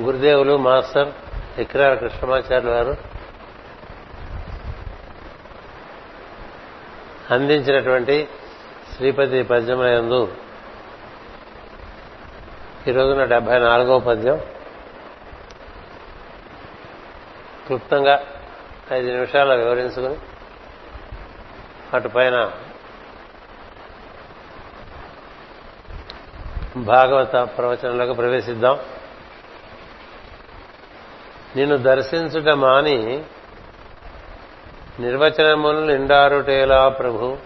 గురుదేవులు మాస్టర్ ఎక్కిరాల కృష్ణమాచార్యులు వారు అందించినటువంటి శ్రీపతి పద్యమయందు ఈ రోజున డెబ్బై నాలుగవ పద్యం. క్లుప్తంగా ఐదు నిమిషాలు వివరించుకుని అటు పైన భాగవత ప్రవచనంలోకి ప్రవేశిద్దాం. నిన్ను దర్శించుట మాని నిర్వచనములు నిండారుటేలా ప్రభు.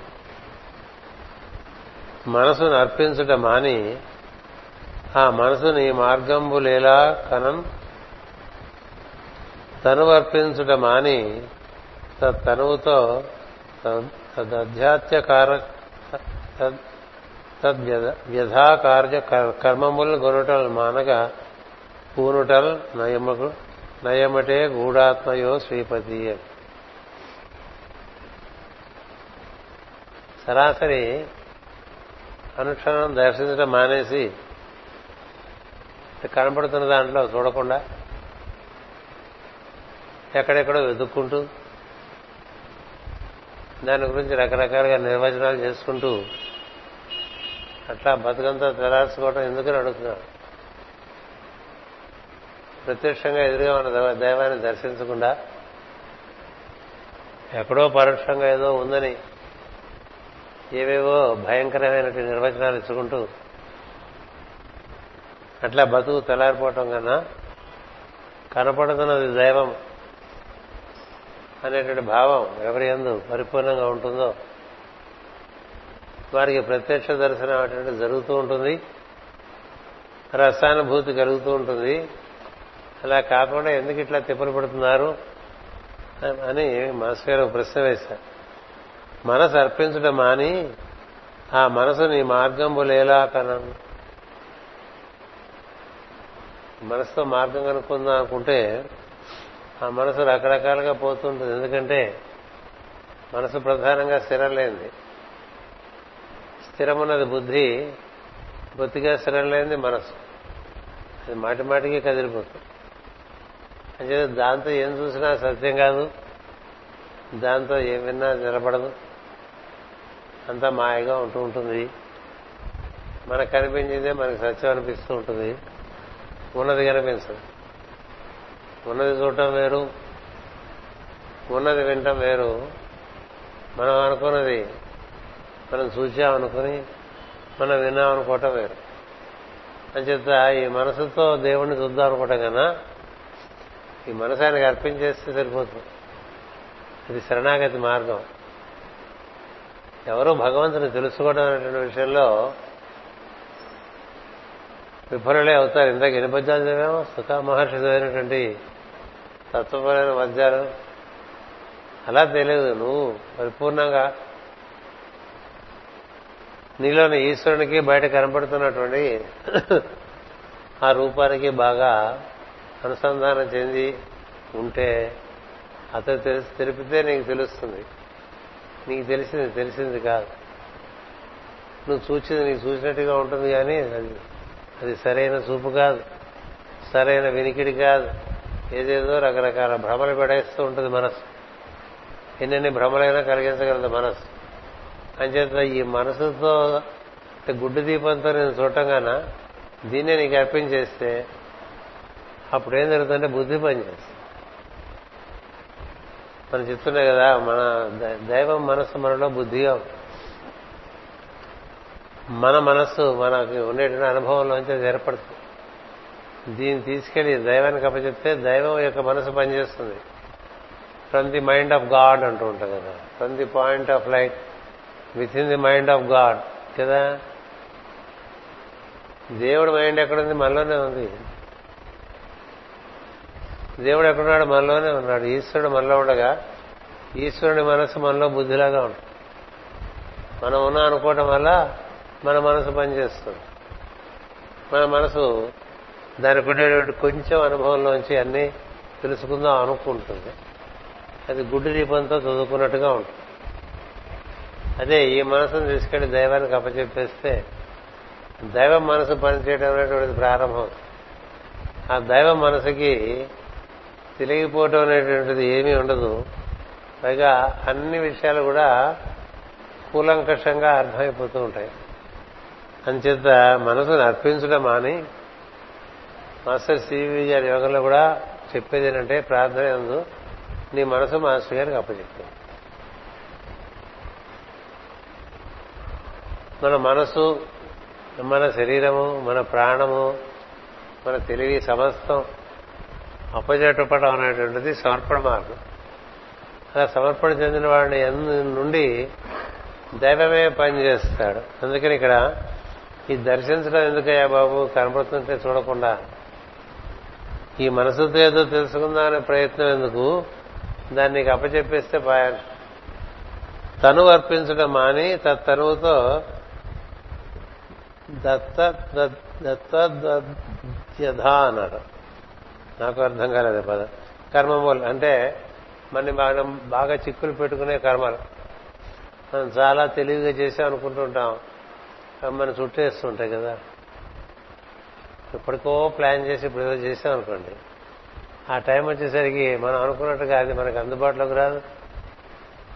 మనసును అర్పించుట మాని ఆ మనసు నీ మార్గంబులేలా కనం తనువర్పించుట మాని తనువుతో తదధ్యాత్యకార తద్వ్యధాకార్య కర్మములు కొనుటలు మానగా పూనుటల్ నయమకు నయమటే గూఢాత్మయో శ్రీపతి. సరాసరి అనుక్షణం దర్శించడం మానేసి కనపడుతున్న దాంట్లో చూడకుండా ఎక్కడెక్కడో వెతుక్కుంటూ దాని గురించి రకరకాలుగా నిర్వచనాలు చేసుకుంటూ అట్లా బతుకంతా తెరాల్చుకోవడం ఎందుకని అడుగుతున్నాడు ప్రత్యక్షంగా ఎదురుగా మన దైవాన్ని దర్శించకుండా ఎక్కడో పరోక్షంగా ఏదో ఉందని ఏవేవో భయంకరమైనటువంటి నిర్వచనాలు ఇచ్చుకుంటూ అట్లా బతుకు తెల్లారిపోవటం కన్నా కనపడుతున్నది దైవం అనేటువంటి భావం ఎవరి ఎందు పరిపూర్ణంగా ఉంటుందో వారికి ప్రత్యక్ష దర్శనం అటువంటి జరుగుతూ ఉంటుంది రసానుభూతి కలుగుతూ ఉంటుంది. అలా కాకుండా ఎందుకు ఇట్లా తిప్పలు పడుతున్నారు అని మాస్ గారు ప్రశ్న వేశారు. మనసు అర్పించడం మాని ఆ మనసు నీ మార్గంబులేలా కనను మనసుతో మార్గం కనుక్కుందాం అనుకుంటే ఆ మనసు రకరకాలుగా పోతుంటుంది. ఎందుకంటే మనసు ప్రధానంగా స్థిరం లేనిది. స్థిరమున్నది బుద్ధి బొత్తిగా స్థిరం లేనిది మనసు. అది మాటి మాటికి కదిలిపోతుంది. అంటే దాంతో ఏం చూసినా సత్యం కాదు. దాంతో ఏం విన్నా నిలబడదు అంతా మాయగా ఉంటూ ఉంటుంది. మనకు కనిపించిందే మనకి సత్యం అనిపిస్తూ ఉంటుంది. ఉన్నది కనిపించదు. ఉన్నది చూడటం వేరు. ఉన్నది వినటం వేరు. మనం అనుకున్నది మనం చూచామనుకుని మనం విన్నామనుకోవటం వేరు. అంచేత ఈ మనసుతో దేవుణ్ణి చూద్దాం అనుకోవటం కన్నా ఈ మనసు ఆయనకు అర్పించేస్తే సరిపోతుంది. ఇది శరణాగతి మార్గం. ఎవరు భగవంతుని తెలుసుకోవడం అనేటువంటి విషయంలో విఫలలే అవుతారు. ఇందాక ఎన్ని పద్యాలు చదివాము? సుఖా మహర్షి చదివినటువంటి తత్వపరమైన పద్యాలు. అలా తెలియదు. నువ్వు పరిపూర్ణంగా నీలోని ఈశ్వరునికి బయట కనపడుతున్నటువంటి ఆ రూపానికి బాగా అనుసంధానం చెంది ఉంటే అతను తెలిసి తెలిపితే నీకు తెలుస్తుంది. నీకు తెలిసింది తెలిసింది కాదు. నువ్వు చూచింది నీకు చూసినట్టుగా ఉంటుంది కానీ అది అది సరైన చూపు కాదు. సరైన వినికిడి కాదు. ఏదేదో రకరకాల భ్రమలు పెడేస్తూ ఉంటుంది మనసు ఎన్నెన్ని భ్రమలైనా కలిగించగలదు మనసు అంచేత ఈ మనసుతో గుడ్డు దీపంతో నేను చూడటంగాన దీన్నే నీకు అర్పించేస్తే అప్పుడు ఏం జరుగుతుందంటే బుద్ధి పనిచేస్తుంది మనం చెప్తున్నాయి కదా మన దైవం మనస్సు మనలో బుద్ధిగా మన మనస్సు మనకి ఉండేటువంటి అనుభవంలోంచి అది ఏర్పడుతుంది. దీన్ని తీసుకెళ్ళి దైవానికి అప్పచెప్తే దైవం యొక్క మనసు పనిచేస్తుంది. From the mind of God అంటూ ఉంటాం కదా. From the point of light within the mind of God కదా? దేవుడి మైండ్ ఎక్కడుంది? మనలోనే ఉంది. దేవుడు ఎక్కడున్నాడు మనలోనే ఉన్నాడు. ఈశ్వరుడు మనలో ఉండగా ఈశ్వరుని మనసు మనలో బుద్ధిలాగా ఉంటుంది. మనం ఉన్నా అనుకోవటం వల్ల మన మనసు పనిచేస్తుంది. మన మనసు దానికి ఉండేటువంటి కొంచెం అనుభవంలోంచి అన్నీ తెలుసుకుందాం అనుకుంటుంది. అది గుడ్డు దీపంతో చదువుకున్నట్టుగా ఉంటుంది. అదే ఈ మనసును తీసుకెళ్ళి దైవానికి అప్పచెప్పేస్తే దైవం మనసు పనిచేయడం అనేటువంటిది ప్రారంభం. ఆ దైవ మనసుకి తెలియకపోవటం అనేటువంటిది ఏమీ ఉండదు. పైగా అన్ని విషయాలు కూడా కూలంకషంగా అర్థమైపోతూ ఉంటాయి. అంచేత మనసును అర్పించడం మాని మాస్టర్ సివి గారి యోగంలో కూడా చెప్పేది ఏంటంటే ప్రార్థన ఎందు నీ మనసు మాస్టర్ గారికి అప్పచెప్పింది మన మనసు మన శరీరము మన ప్రాణము మన తెలివి సమస్తం అప్పచెప్పడం అనేటువంటిది సమర్పణ మార్గం అలా సమర్పణ చెందిన వాడిని ఎందు నుండి దైవమే పనిచేస్తాడు అందుకని ఇక్కడ ఈ దర్శించడం ఎందుకయ్యా బాబు? కనపడుతుంటే చూడకుండా. ఈ మనసుతో ఏదో తెలుసుకుందామనే ప్రయత్నం ఎందుకు? దాన్ని నీకు అప్పచెప్పేస్తే పాయాలి తను అర్పించడం మాని తనువుతో దత్త దత్త అన్నాడు. నాకు అర్థం కాలేదు పదం. కర్మమూలు అంటే మన మనం బాగా చిక్కులు పెట్టుకునే కర్మలు. మనం చాలా తెలివిగా చేసాం అనుకుంటుంటాం మన చుట్టేస్తుంటాయి కదా. ఎప్పటికో ప్లాన్ చేసి ఇప్పుడు ఏదో చేసాం అనుకోండి. ఆ టైం వచ్చేసరికి మనం అనుకున్నట్టుగా అది మనకు అందుబాటులోకి రాదు.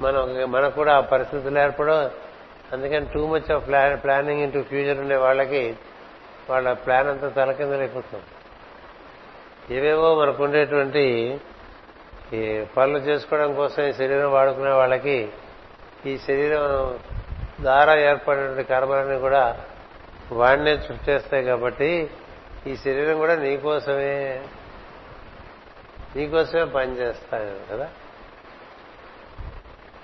మనం మనకు కూడా ఆ పరిస్థితులు ఏర్పడవు. అందుకని too much of plan planning into future ఉండే వాళ్ళకి వాళ్ళ ప్లాన్ అంతా తలకిందలైపోతుంది. ఏవేవో మనకు ఉండేటువంటి ఈ పనులు చేసుకోవడం కోసం ఈ శరీరం వాడుకునే వాళ్ళకి ఈ శరీరం ద్వారా ఏర్పడినటువంటి కర్మలన్నీ కూడా వాడినే చుట్టేస్తాయి కాబట్టి ఈ శరీరం కూడా నీకోసమే నీకోసమే పనిచేస్తాను కదా.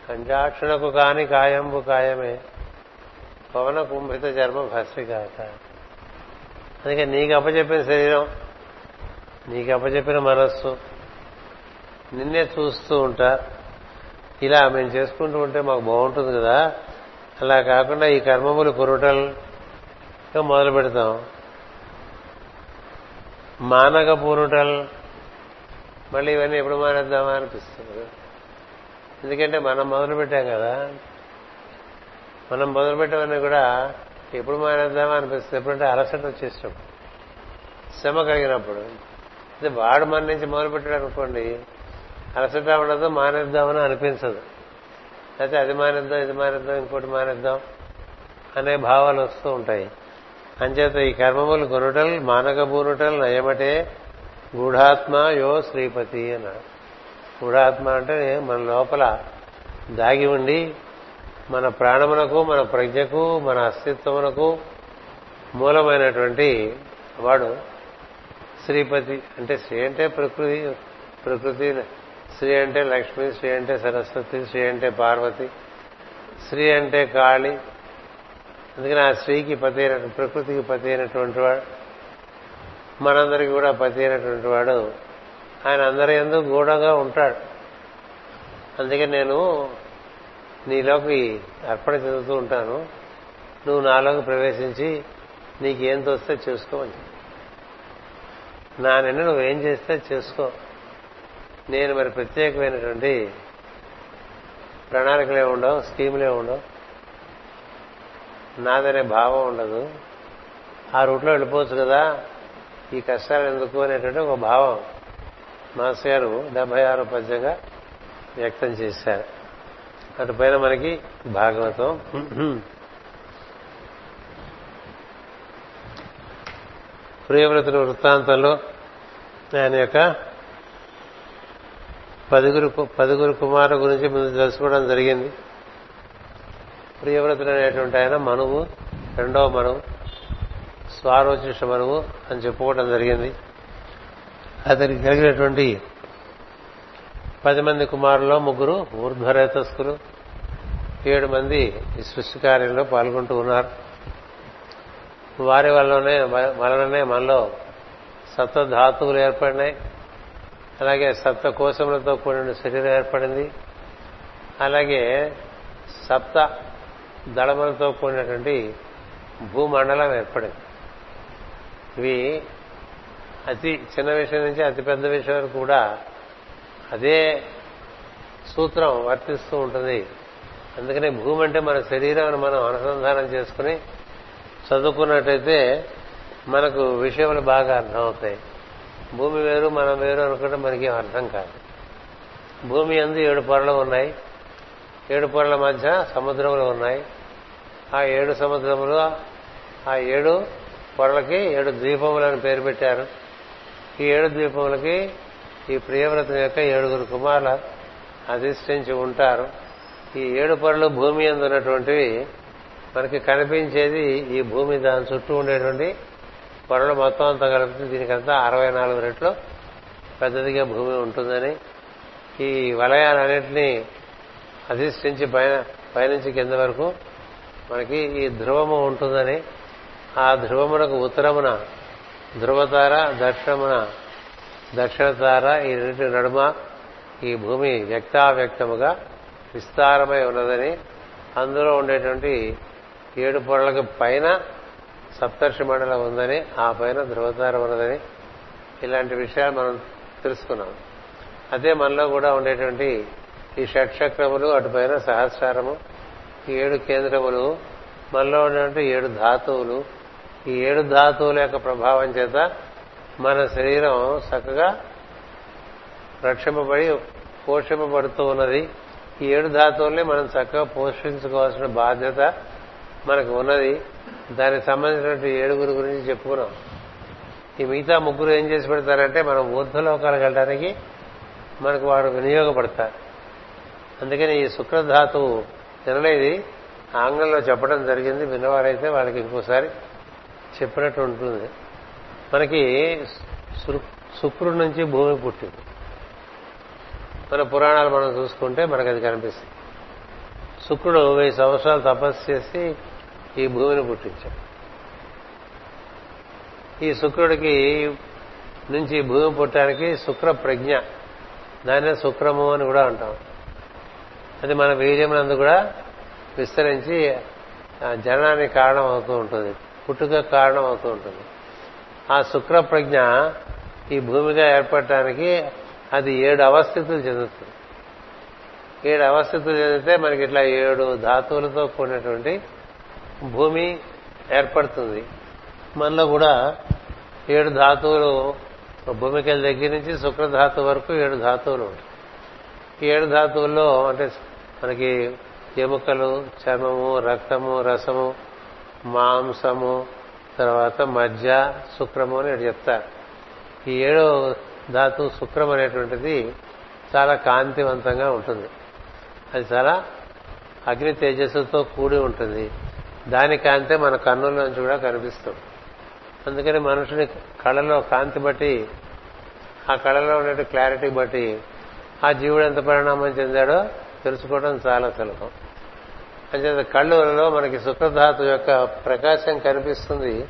కంజాక్షణకు కాని కాయంబు కాయమే. పవన కుంభిత చర్మ భస్మికాక అందుకే నీకు అప్పచెప్పిన శరీరం నీకు అప్పచెప్పిన మనస్సు. నిన్నే చూస్తూ ఉంటా. ఇలా మేము చేసుకుంటూ ఉంటే మాకు బాగుంటుంది కదా. అలా కాకుండా ఈ కర్మములు పురుటల్ మొదలు పెడతాం. మానక పూరుటల్ మళ్ళీ ఇవన్నీ ఎప్పుడు మానేద్దామా అనిపిస్తుంది. ఎందుకంటే మనం మొదలు పెట్టాం కదా. మనం మొదలు పెట్టామని కూడా ఎప్పుడు మానేద్దామా అనిపిస్తుంది. ఎప్పుడంటే అలసట వచ్చేసినప్పుడు. శ్రమ కలిగినప్పుడు. అంటే వాడు మన నుంచి మొదలుపెట్టాడు అనుకోండి అలసట ఉండదు మానేద్దామని అనిపించదు. అయితే అది మానేద్దాం ఇది మానేద్దాం ఇంకోటి మానేద్దాం అనే భావాలు వస్తూ ఉంటాయి. అంచేత ఈ కర్మములు కొనుటల్ మానకబూనుటల్ నయమటే గూఢాత్మ యో శ్రీపతి అన్నాడు. గూఢాత్మ అంటే మన లోపల దాగి ఉండి మన ప్రాణమునకు మన ప్రజ్ఞకు మన అస్తిత్వమునకు మూలమైనటువంటి వాడు శ్రీపతి అంటే శ్రీ అంటే ప్రకృతి ప్రకృతి శ్రీ అంటే లక్ష్మి శ్రీ అంటే సరస్వతి శ్రీ అంటే పార్వతి శ్రీ అంటే కాళి. అందుకని ఆ స్త్రీకి పతి అయిన ప్రకృతికి పతి అయినటువంటి వాడు మనందరికి కూడా పతి అయినటువంటి వాడు. ఆయన అందరి ఎందు గూఢంగా ఉంటాడు. అందుకే నేను నీలోకి అర్పణ చెందుతూ ఉంటాను. నువ్వు నాలోకి ప్రవేశించి నీకేం తోస్తే చూసుకోవచ్చు నా నిన్ను నువ్వేం చేస్తే చేసుకో. నేను మరి ప్రత్యేకమైనటువంటి ప్రణాళికలే ఉండవు స్కీములే ఉండవు. నాదనే భావం ఉండదు. ఆ రూట్లో వెళ్ళిపోవచ్చు కదా. ఈ కష్టాలు ఎందుకు అనేటువంటి ఒక భావం మాస్ గారు డెబ్బై ఆరో పద్యంగా వ్యక్తం చేశారు. అటుపైన మనకి భాగవతం. ప్రియవ్రతుల వృత్తాంతంలో ఆయన యొక్క పదుగురు పదుగురు కుమారుల గురించి ముందు తెలుసుకోవడం జరిగింది. ప్రియవ్రతుడు అనేటువంటి ఆయన మనువు రెండవ మనువు స్వారోచిష మనువు అని చెప్పుకోవడం జరిగింది. అతనికి కలిగినటువంటి పది మంది కుమారుల్లో ముగ్గురు ఊర్ధ్వరేతస్కులు ఏడు మంది ఈ సృష్టి కార్యంలో పాల్గొంటూ ఉన్నారు. వారి వల్లనే వలననే మనలో సప్త ధాతువులు ఏర్పడినాయి. అలాగే సప్త కోశములతో కూడిన శరీరం ఏర్పడింది. అలాగే సప్త దళములతో కూడినటువంటి భూమండలం ఏర్పడింది. ఇవి అతి చిన్న విషయం నుంచి అతి పెద్ద విషయం వరకు కూడా అదే సూత్రం వర్తిస్తూ ఉంటుంది. అందుకనే భూమి అంటే మన శరీరం మనం అనుసంధానం చేసుకుని చదువుకున్నట్టయితే మనకు విషయములు బాగా అర్థమవుతాయి. భూమి వేరు మనం వేరు అనుకుంటే మనకి అర్థం కాదు. భూమి అందు ఏడు పొరలు ఉన్నాయి. ఏడు పొరల మధ్య సముద్రములు ఉన్నాయి. ఆ ఏడు సముద్రములు ఆ ఏడు పొరలకి ఏడు ద్వీపములని పేరు పెట్టారు. ఈ ఏడు ద్వీపములకి ఈ ప్రియవ్రతం యొక్క ఏడుగురు కుమారుల అధిష్ఠించి ఉంటారు. ఈ ఏడు పొరలు భూమి అందున్నటువంటివి మనకి కనిపించేది ఈ భూమి దాని చుట్టూ ఉండేటువంటి పొరలు మొత్తం అంతా కలిపితే దీనికంతా అరవై నాలుగు రెట్లు పెద్దదిగా భూమి ఉంటుందని ఈ వలయాలన్నింటినీ అధిష్ఠించి పైన పైనుంచి కింద వరకు మనకి ఈ ధ్రువము ఉంటుందని ఆ ధ్రువమునకు ఉత్తరమున ధ్రువతార దక్షిణమున దక్షిణతార ఈ రెండింటి నడుమ ఈ భూమి వ్యక్తావ్యక్తముగా విస్తారమై ఉన్నదని అందులో ఉండేటువంటి ఏడు పొరలకు పైన సప్తర్షి మండలం ఉందని ఆ పైన ధ్రువతార ఉన్నదని ఇలాంటి విషయాలు మనం తెలుసుకున్నాం. అదే మనలో కూడా ఉండేటువంటి ఈ షట్చక్రములు అటుపైన సహస్రారము ఈ ఏడు కేంద్రములు మనలో ఉన్నటువంటి ఏడు ధాతువులు. ఈ ఏడు ధాతువుల యొక్క ప్రభావం చేత మన శరీరం చక్కగా రక్షింపబడి పోషింపబడుతూ ఉన్నది. ఈ ఏడు ధాతువుల్ని మనం చక్కగా పోషించుకోవాల్సిన బాధ్యత మనకు ఉన్నది. దానికి సంబంధించినటువంటి ఏడుగురు గురించి చెప్పుకున్నాం. ఈ మిగతా ముగ్గురు ఏం చేసి పెడతారంటే మనం ఊర్ధ్వలోకాలకు వెళ్ళడానికి మనకు వాడు వినియోగపడతారు. అందుకని ఈ శుక్రధాతువు తినలేది ఆంగ్లంలో చెప్పడం జరిగింది. విన్నవారైతే వాళ్ళకి ఇంకోసారి చెప్పినట్టు ఉంటుంది. మనకి శుక్రుడి నుంచి భూమి పుట్టింది. మన పురాణాలు మనం చూసుకుంటే మనకు అది కనిపిస్తుంది. శుక్రుడు వెయ్యి సంవత్సరాలు తపస్సు చేసి ఈ భూమిని పుట్టించాడు. ఈ శుక్రుడికి నుంచి భూమి పుట్టడానికి శుక్ర ప్రజ్ఞ. దాన్నే శుక్రము అని కూడా అంటాం. అది మన వీర్యమునందు కూడా విస్తరించి జననానికి కారణం అవుతూ ఉంటుంది. పుట్టుక కారణం అవుతూ ఉంటుంది. ఆ శుక్ర ప్రజ్ఞ ఈ భూమిగా ఏర్పడటానికి అది ఏడు అవస్థితులు చెందుతుంది. ఏడు అవస్థితులు చెందితే మనకి ఇట్లా ఏడు ధాతువులతో కూడినటువంటి భూమి ఏర్పడుతుంది. మనలో కూడా ఏడు ధాతువులు భూమికల దగ్గర నుంచి శుక్రధాతు వరకు ఏడు ధాతువులు ఉంటాయి. ఈ ఏడు ధాతువుల్లో అంటే మనకి ఎముకలు చర్మము రక్తము రసము మాంసము తర్వాత మజ్జ శుక్రము అని చెప్తారు. ఈ ఏడో ధాతు శుక్రం అనేటువంటిది చాలా కాంతివంతంగా ఉంటుంది. అది చాలా అగ్ని తేజస్సుతో కూడి ఉంటుంది. దాని కాంతే మన కన్నుల్లోంచి నుంచి కూడా కనిపిస్తుంది అందుకని మనుషుని కళలో కాంతి బట్టి ఆ కళలో ఉండే క్లారిటీ బట్టి ఆ జీవుడు ఎంత పరిణామం చెందాడో తెలుసుకోవడం చాలా సులభం. అంచేత కళ్ళులలో మనకి శుక్రధాతు యొక్క ప్రకాశం కనిపిస్తుంది.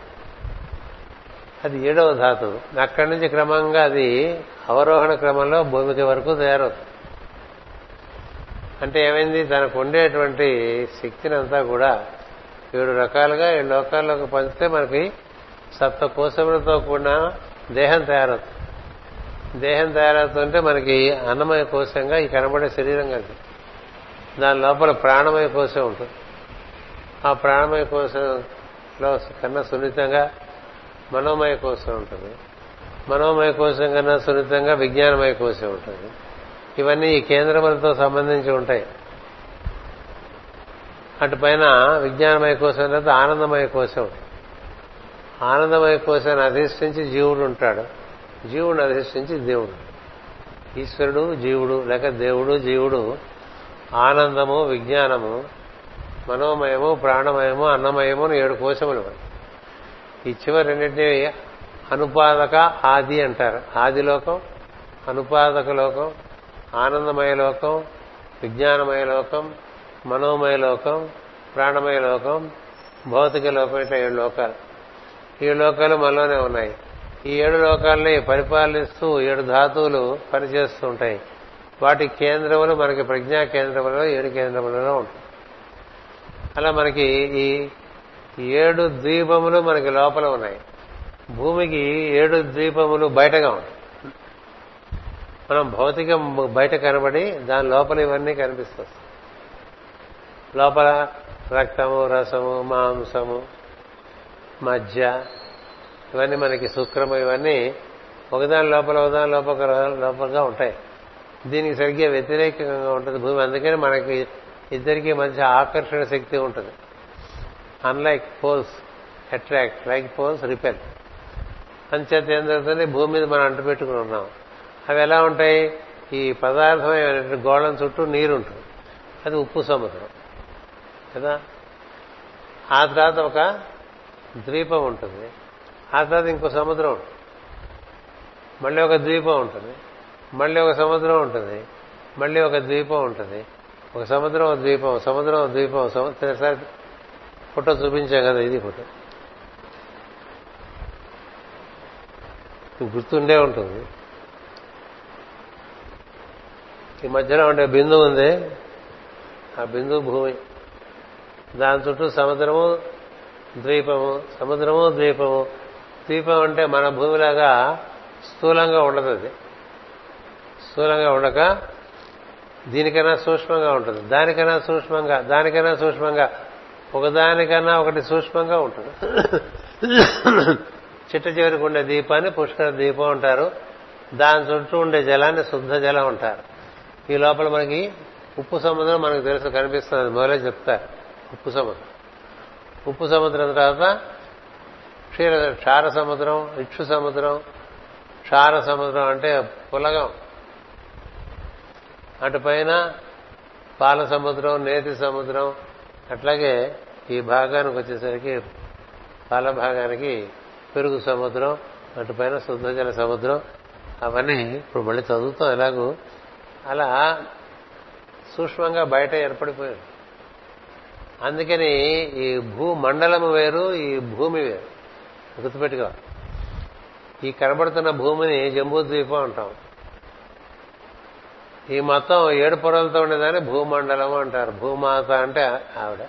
అది ఏడవ ధాతు. అక్కడి నుంచి క్రమంగా అది అవరోహణ క్రమంలో భూమికి వరకు తయారవుతుంది. అంటే ఏమైంది? తనకు ఉండేటువంటి శక్తిని అంతా కూడా ఏడు రకాలుగా ఈ లోకాల్లోకి పంచితే మనకి సప్త కోశములతో కూడిన దేహం తయారవుతుంది. దేహం తయారవుతుంటే మనకి అన్నమయ కోశంగా ఈ కనబడే శరీరం కలిసి దాని లోపల ప్రాణమయ కోశం ఉంటుంది. ఆ ప్రాణమయ కోశంలో కన్నా సున్నితంగా మనోమయ కోశం ఉంటుంది. మనోమయ కోశం కన్నా సున్నితంగా విజ్ఞానమయ కోశం ఉంటుంది. ఇవన్నీ ఈ కేంద్రములతో సంబంధించి ఉంటాయి. అటు పైన విజ్ఞానమయ కోశం లేదా ఆనందమయ కోశం. ఆనందమయ కోశాన్ని అధిష్ఠించి జీవుడు ఉంటాడు. జీవుడు అధిష్ఠించి దేవుడు. ఈశ్వరుడు జీవుడు లేక దేవుడు జీవుడు ఆనందము విజ్ఞానము మనోమయము ప్రాణమయము అన్నమయము ఏడు కోశములు ఈ చివరి రెండింటినీ అనుపాదక ఆది అంటారు. ఆది లోకం అనుపాదక లోకం ఆనందమయ లోకం విజ్ఞానమయ లోకం మనోమయ లోకం ప్రాణమయ లోకం భౌతిక లోకం ఇట్లా ఏడు లోకాలు. ఏడు లోకాలు మనలోనే ఉన్నాయి. ఈ ఏడు లోకాలని పరిపాలిస్తూ ఏడు ధాతువులు పనిచేస్తూ ఉంటాయి. వాటి కేంద్రములు మనకి ప్రజ్ఞా కేంద్రములలో ఏడు కేంద్రములలో ఉంటాయి. అలా మనకి ఈ ఏడు ద్వీపములు మనకి లోపల ఉన్నాయి. భూమికి ఏడు ద్వీపములు బయటగా ఉంటాయి. మనం భౌతికం బయట కనబడి దాని లోపల ఇవన్నీ కనిపిస్తుంది లోపల రక్తము రసము మాంసము మజ్జ ఇవన్నీ మనకి శుక్రము ఇవన్నీ ఒకదాని లోపల ఒకదాని లోపల లోపలగా ఉంటాయి. దీనికి సరిగ్గా వ్యతిరేకంగా ఉంటుంది భూమి. అందుకని మనకి ఇద్దరికి మధ్య ఆకర్షణ శక్తి ఉంటుంది. Unlike poles attract like poles repel అంచేత ఏం జరుగుతుంది? భూమి మీద మనం అంటు పెట్టుకుని ఉన్నాం. అవి ఎలా ఉంటాయి? ఈ పదార్థమైన గోళం చుట్టూ నీరు ఉంటుంది. అది ఉప్పు సముద్రం. కదా? ఆ తర్వాత ఒక ద్వీపం ఉంటుంది. ఆ తర్వాత ఇంకో సముద్రం ఉంటుంది. మళ్ళీ ఒక ద్వీపం ఉంటుంది. మళ్ళీ ఒక సముద్రం ఉంటుంది. మళ్ళీ ఒక ద్వీపం ఉంటుంది. ఒక సముద్రం ఒక ద్వీపం సముద్రం ఒక ద్వీపం సముద్రసారి ఫోటో చూపించాం కదా ఇది ఫోటో. గుర్తుండే ఉంటుంది. ఈ మధ్యలో ఉండే బిందువు ఉంది. ఆ బిందువు భూమి. దాని చుట్టూ సముద్రము ద్వీపము సముద్రము ద్వీపము. ద్వీపం అంటే మన భూమిలాగా స్థూలంగా ఉండదు అది. స్థూలంగా ఉండక దీనికన్నా సూక్ష్మంగా ఉంటుంది. దానికన్నా సూక్ష్మంగా దానికన్నా సూక్ష్మంగా ఒకదానికన్నా ఒకటి సూక్ష్మంగా ఉంటుంది. చిట్ట చివరికి ఉండే దీపాన్ని పుష్కర దీపం అంటారు. దాని చుట్టూ ఉండే జలాన్ని శుద్ధ జలం అంటారు. ఈ లోపల మనకి ఉప్పు సముద్రం మనకు తెలుసు కనిపిస్తుంది. మొదలే చెప్తారు. ఉప్పు సముద్రం ఉప్పు సముద్రం తర్వాత క్షీర క్షార సముద్రం ఇక్షు సముద్రం క్షార సముద్రం అంటే పులగం. అటు పైన పాల సముద్రం నేతి సముద్రం అట్లాగే ఈ భాగానికి వచ్చేసరికి పాల భాగానికి పెరుగు సముద్రం అటు పైన శుద్ధజల సముద్రం. అవన్నీ ఇప్పుడు మళ్ళీ చదువుతాం ఎలాగూ. అలా సూక్ష్మంగా బయట ఏర్పడిపోయాడు అందుకని ఈ భూమండలము వేరు ఈ భూమి వేరు. గుర్తుపెట్టుకో. ఈ కనబడుతున్న భూమిని జంబూద్వీపం అంటాం. ఈ మొత్తం ఏడు పొరలతో ఉండేదాన్ని భూమండలం అంటారు. భూమాత అంటే ఆవిడ.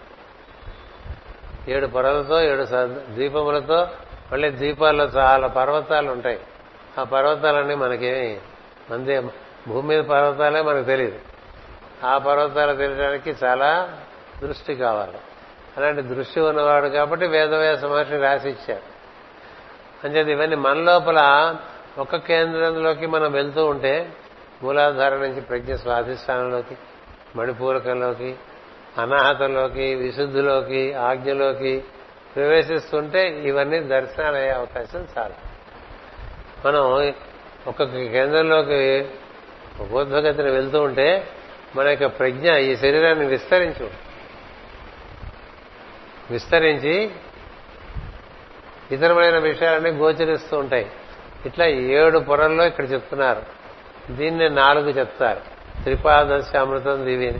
ఏడు పొరలతో ఏడు ద్వీపములతో మళ్ళీ ద్వీపాల్లో చాలా పర్వతాలు ఉంటాయి. ఆ పర్వతాలన్నీ మనకేమి మందే భూమి మీద పర్వతాలే మనకు తెలియదు ఆ పర్వతాలు తెలియడానికి చాలా దృష్టి కావాలి. అలాంటి దృష్టి ఉన్నవాడు కాబట్టి వేదవ్యాస మహర్షి రాసి ఇచ్చారు అంచేది ఇవన్నీ మన లోపల ఒక కేంద్రంలోకి మనం వెళ్తూ ఉంటే మూలాధార నుంచి ప్రజ్ఞ స్వాధిష్టానంలోకి మణిపూరకంలోకి అనాహతంలోకి విశుద్ధిలోకి ఆజ్ఞలోకి ప్రవేశిస్తుంటే ఇవన్నీ దర్శనాలయ్యే అవకాశం చాలా. మనం ఒక్కొక్క కేంద్రంలోకి ఉపోద్భగతిని వెళ్తూ ఉంటే మన యొక్క ప్రజ్ఞ ఈ శరీరాన్ని విస్తరించు. విస్తరించి ఇతరమైన విషయాలన్నీ గోచరిస్తూ ఉంటాయి. ఇట్లా ఏడు పొరల్లో ఇక్కడ చెప్తున్నారు. దీన్ని నాలుగు చెప్తారు. త్రిపాదశ అమృతం దివి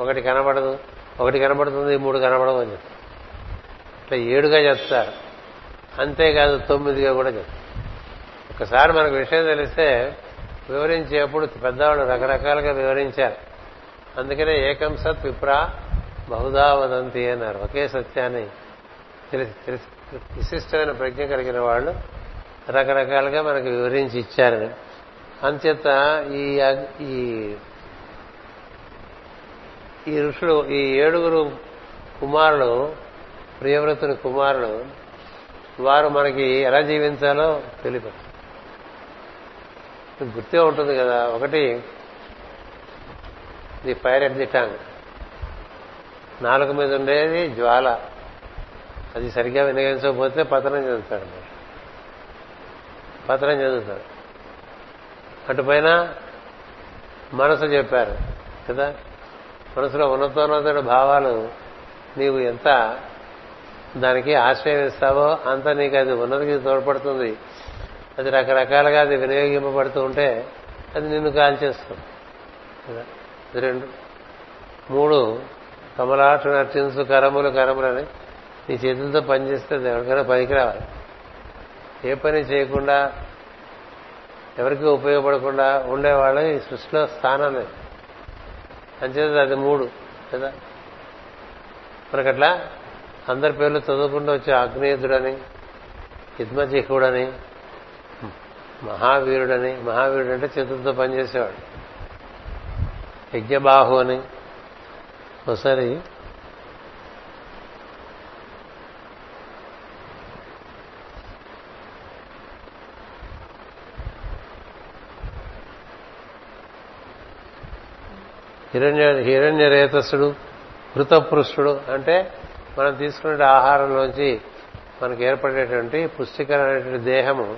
ఒకటి కనబడదు ఒకటి కనబడుతుంది మూడు కనబడవు అని చెప్తారు. ఇట్లా ఏడుగా చెప్తారు. అంతేకాదు తొమ్మిదిగా కూడా చెప్తారు. ఒకసారి మనకు విషయం తెలిస్తే వివరించేప్పుడు పెద్దవాళ్ళు రకరకాలుగా వివరించారు. అందుకనే ఏకం సత్ విప్రా బహుదా వదంతి అన్నారు. ఒకే సత్యాన్ని తెలిసి తెలిసి విశిష్టమైన ప్రజ్ఞ కలిగిన వాళ్ళు రకరకాలుగా మనకు వివరించి ఇచ్చారని అంచేత ఈ ఈ ఈ ఋషులు ఈ ఏడుగురు కుమారులు ప్రియవ్రతుని కుమారులు వారు మనకి ఎలా జీవించాలో తెలిపారు గుర్తే ఉంటుంది కదా ఒకటి the fire at the tongue. నాలుగు మీద ఉండేది జ్వాల. అది సరిగ్గా వినియోగించకపోతే పతనం చెందుతాడు పతనం చెందుతాడు అటుపైన మనసు చెప్పారు కదా? మనసులో ఉన్నతోన్నత భావాలు నీవు ఎంత దానికి ఆశ్రయం ఇస్తావో అంత నీకు అది ఉన్నతికి తోడ్పడుతుంది. అది రకరకాలుగా అది వినియోగింపబడుతూ ఉంటే అది నిన్ను కాల్చేస్తుంది. కదా? రెండు. మూడు కమలాక్ష నర్చించు కరములు కరములని నీ చేతులతో పనిచేస్తే ఎవరికైనా పనికి రావాలి ఏ పని చేయకుండా ఎవరికి ఉపయోగపడకుండా ఉండేవాళ్ళు ఈ సృష్టిలో స్థానం లేదు. అది మూడు కదా? మనకట్లా అందరి పేర్లు చదువుకుంటూ వచ్చే ఆగ్నేయుడని హిద్మచిహుడని మహావీరుడని మహావీరుడు అంటే చేతులతో పనిచేసేవాడు. యజ్ఞబాహు అని ఒకసారి హిరణ్య హిరణ్య రేతస్సుడు కృతపృష్ఠుడు అంటే మనం తీసుకునే ఆహారంలోంచి మనకు ఏర్పడేటువంటి పుష్టికరమైనటువంటి దేహము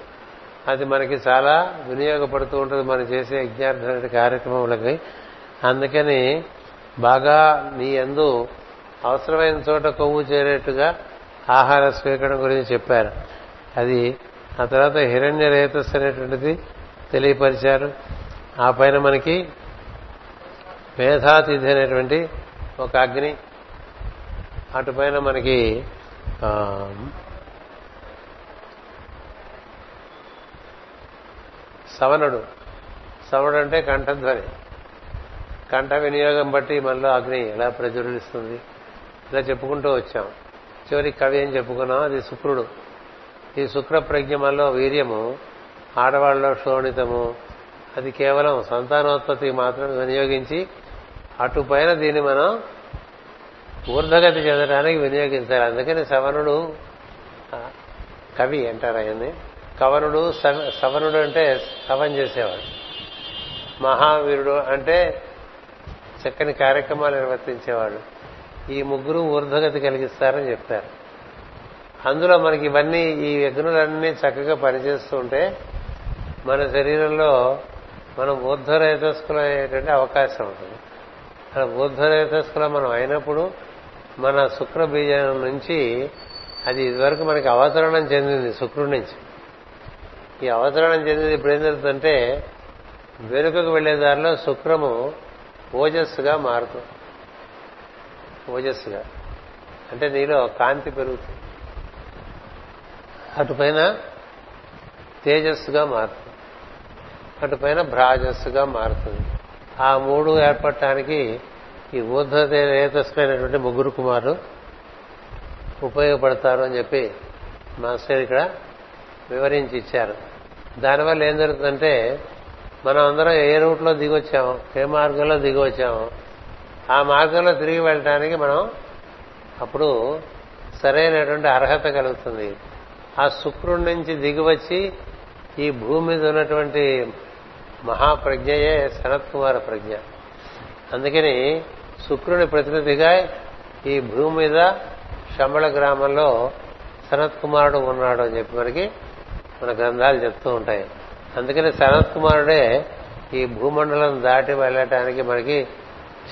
అది మనకి చాలా వినియోగపడుతూ ఉంటుంది మనం చేసే యజ్ఞార్థమైన కార్యక్రమంలోకి అందుకని బాగా నీ ఎందు అవసరమైన చోట కొవ్వు చేరేట్టుగా ఆహార స్వీకరణ గురించి చెప్పారు. అది ఆ తర్వాత హిరణ్య రేతస్ అనేటువంటిది తెలియపరిచారు. ఆ పైన మనకి మేధాతిథి అనేటువంటి ఒక అగ్ని అటుపైన మనకి సవనుడు. సవనుడు అంటే కంఠధ్వని. కంఠ వినియోగం బట్టి మనలో అగ్ని ఎలా ప్రజ్వలిస్తుంది? ఇలా చెప్పుకుంటూ వచ్చాం. చివరి కవి అని చెప్పుకున్నాం? అది శుక్రుడు. ఈ శుక్ర ప్రజ్ఞ మనలో వీర్యము ఆడవాళ్ళలో శోణితము అది కేవలం సంతానోత్పత్తికి మాత్రం వినియోగించి అటుపైన దీన్ని మనం ఊర్ధగతి చెందడానికి వినియోగించాలి. అందుకని సవనుడు కవి అంటారు ఆయన్ని. కవనుడు సవ- సవనుడు అంటే సవం చేసేవాడు. మహావీరుడు అంటే చక్కని కార్యక్రమాలు నిర్వర్తించేవాడు ఈ ముగ్గురు ఊర్ధ్వగతి కలిగిస్తారని చెప్తారు. అందులో మనకి ఇవన్నీ ఈ యజ్ఞులన్నీ చక్కగా పనిచేస్తూ ఉంటే మన శరీరంలో మనం ఊర్ధ్వరేతస్కులం అయ్యేటువంటి అవకాశం ఉంటుంది. అలా ఊర్ధ్వరేతస్కులం మనం అయినప్పుడు మన శుక్ర బీజం నుంచి అది ఇదివరకు మనకి అవతరణం చెందింది శుక్రుడి నుంచి. ఈ అవతరణం చెందింది ఇప్పుడు ఏం జరుగుతుందంటే వెనుకకు వెళ్ళే దారిలో శుక్రము ఓజస్సుగా మారుతుంది ఓజస్సుగా. అంటే నీలో కాంతి పెరుగుతుంది. అటుపైన తేజస్సుగా మారుతుంది. అటుపైన భ్రాజస్సుగా మారుతుంది. ఆ మూడు ఏర్పడటానికి ఈ ఊర్ధ్వరేతస్సులైనటువంటి ముగ్గురు కుమారు ఉపయోగపడతారు అని చెప్పి మాస్టర్ ఇక్కడ వివరించి ఇచ్చారు. దానివల్ల ఏం జరుగుతుందంటే మనం అందరం ఏ రూట్లో దిగొచ్చాము ఏ మార్గంలో దిగొచ్చాము ఆ మార్గంలో తిరిగి వెళ్ళటానికి మనం అప్పుడు సరైనటువంటి అర్హత కలుగుతుంది. ఆ శుక్రుడి నుంచి దిగివచ్చి ఈ భూమి మీద ఉన్నటువంటి మహాప్రజ్ఞయే సనత్ కుమార ప్రజ్ఞ. అందుకని శుక్రుని ప్రతినిధిగా ఈ భూమి మీద శమళ గ్రామంలో సనత్ కుమారుడు ఉన్నాడు అని చెప్పి మనకి మన గ్రంథాలు చెప్తూ ఉంటాయి. అందుకని సనత్ కుమారుడే ఈ భూమండలం దాటి వెళ్ళటానికి మనకి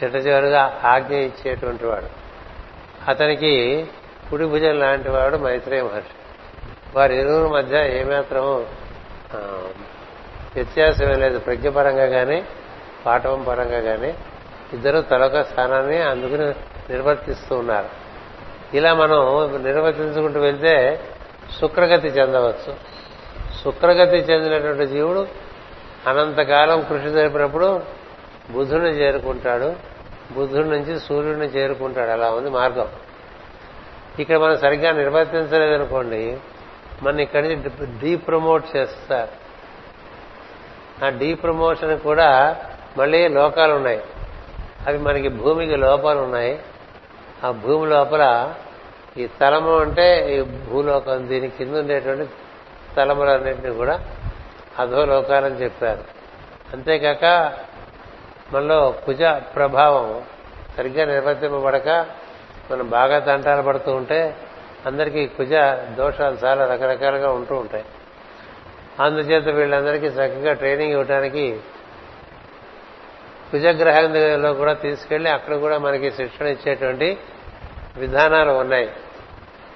చిట్ట చివరిగా ఆజ్ఞ ఇచ్చేటువంటి వాడు. అతనికి కుడి భుజం లాంటి వాడు మైత్రేయ మహర్షి. వారి ఇరువురి మధ్య ఏమాత్రం ఆ, వ్యత్యాసమే లేదు. ప్రజ్ఞపరంగా కానీ పాఠవం పరంగా కానీ ఇద్దరు తలొక స్థానాన్ని అందుకుని నిర్వర్తిస్తూ ఉన్నారు. ఇలా మనం నిర్వర్తించుకుంటూ వెళ్తే శుక్రగతి చెందవచ్చు. శుక్రగతి చెందినటువంటి జీవుడు అనంతకాలం కృషి జరిపినప్పుడు బుధుని చేరుకుంటాడు. బుధుడి నుంచి సూర్యుడిని చేరుకుంటాడు. అలా ఉంది మార్గం. ఇక్కడ మనం సరిగ్గా నిర్వర్తించలేదనుకోండి మన ఇక్కడి నుంచి డీ ప్రమోట్ చేస్తారు. ఆ డీ ప్రమోషన్ కూడా మళ్ళీ లోకాలు ఉన్నాయి అవి మనకి భూమికి లోపాలు ఉన్నాయి. ఆ భూమి లోపల ఈ తలము అంటే ఈ భూలోకం దీని కింద ఉండేటువంటి స్థలములన్నింటినీ కూడా అధోలోకాలని చెప్పారు. అంతేకాక మనలో కుజ ప్రభావం సరిగ్గా నిర్వర్తింపబడక మనం బాగా తంటాలు పడుతూ ఉంటే అందరికీ కుజ దోషాలు చాలా రకరకాలుగా ఉంటూ ఉంటాయి. అందుచేత వీళ్ళందరికీ చక్కగా ట్రైనింగ్ ఇవ్వడానికి కుజగ్రహంలో కూడా తీసుకెళ్ళి అక్కడ కూడా మనకి శిక్షణ ఇచ్చేటువంటి విధానాలు ఉన్నాయి.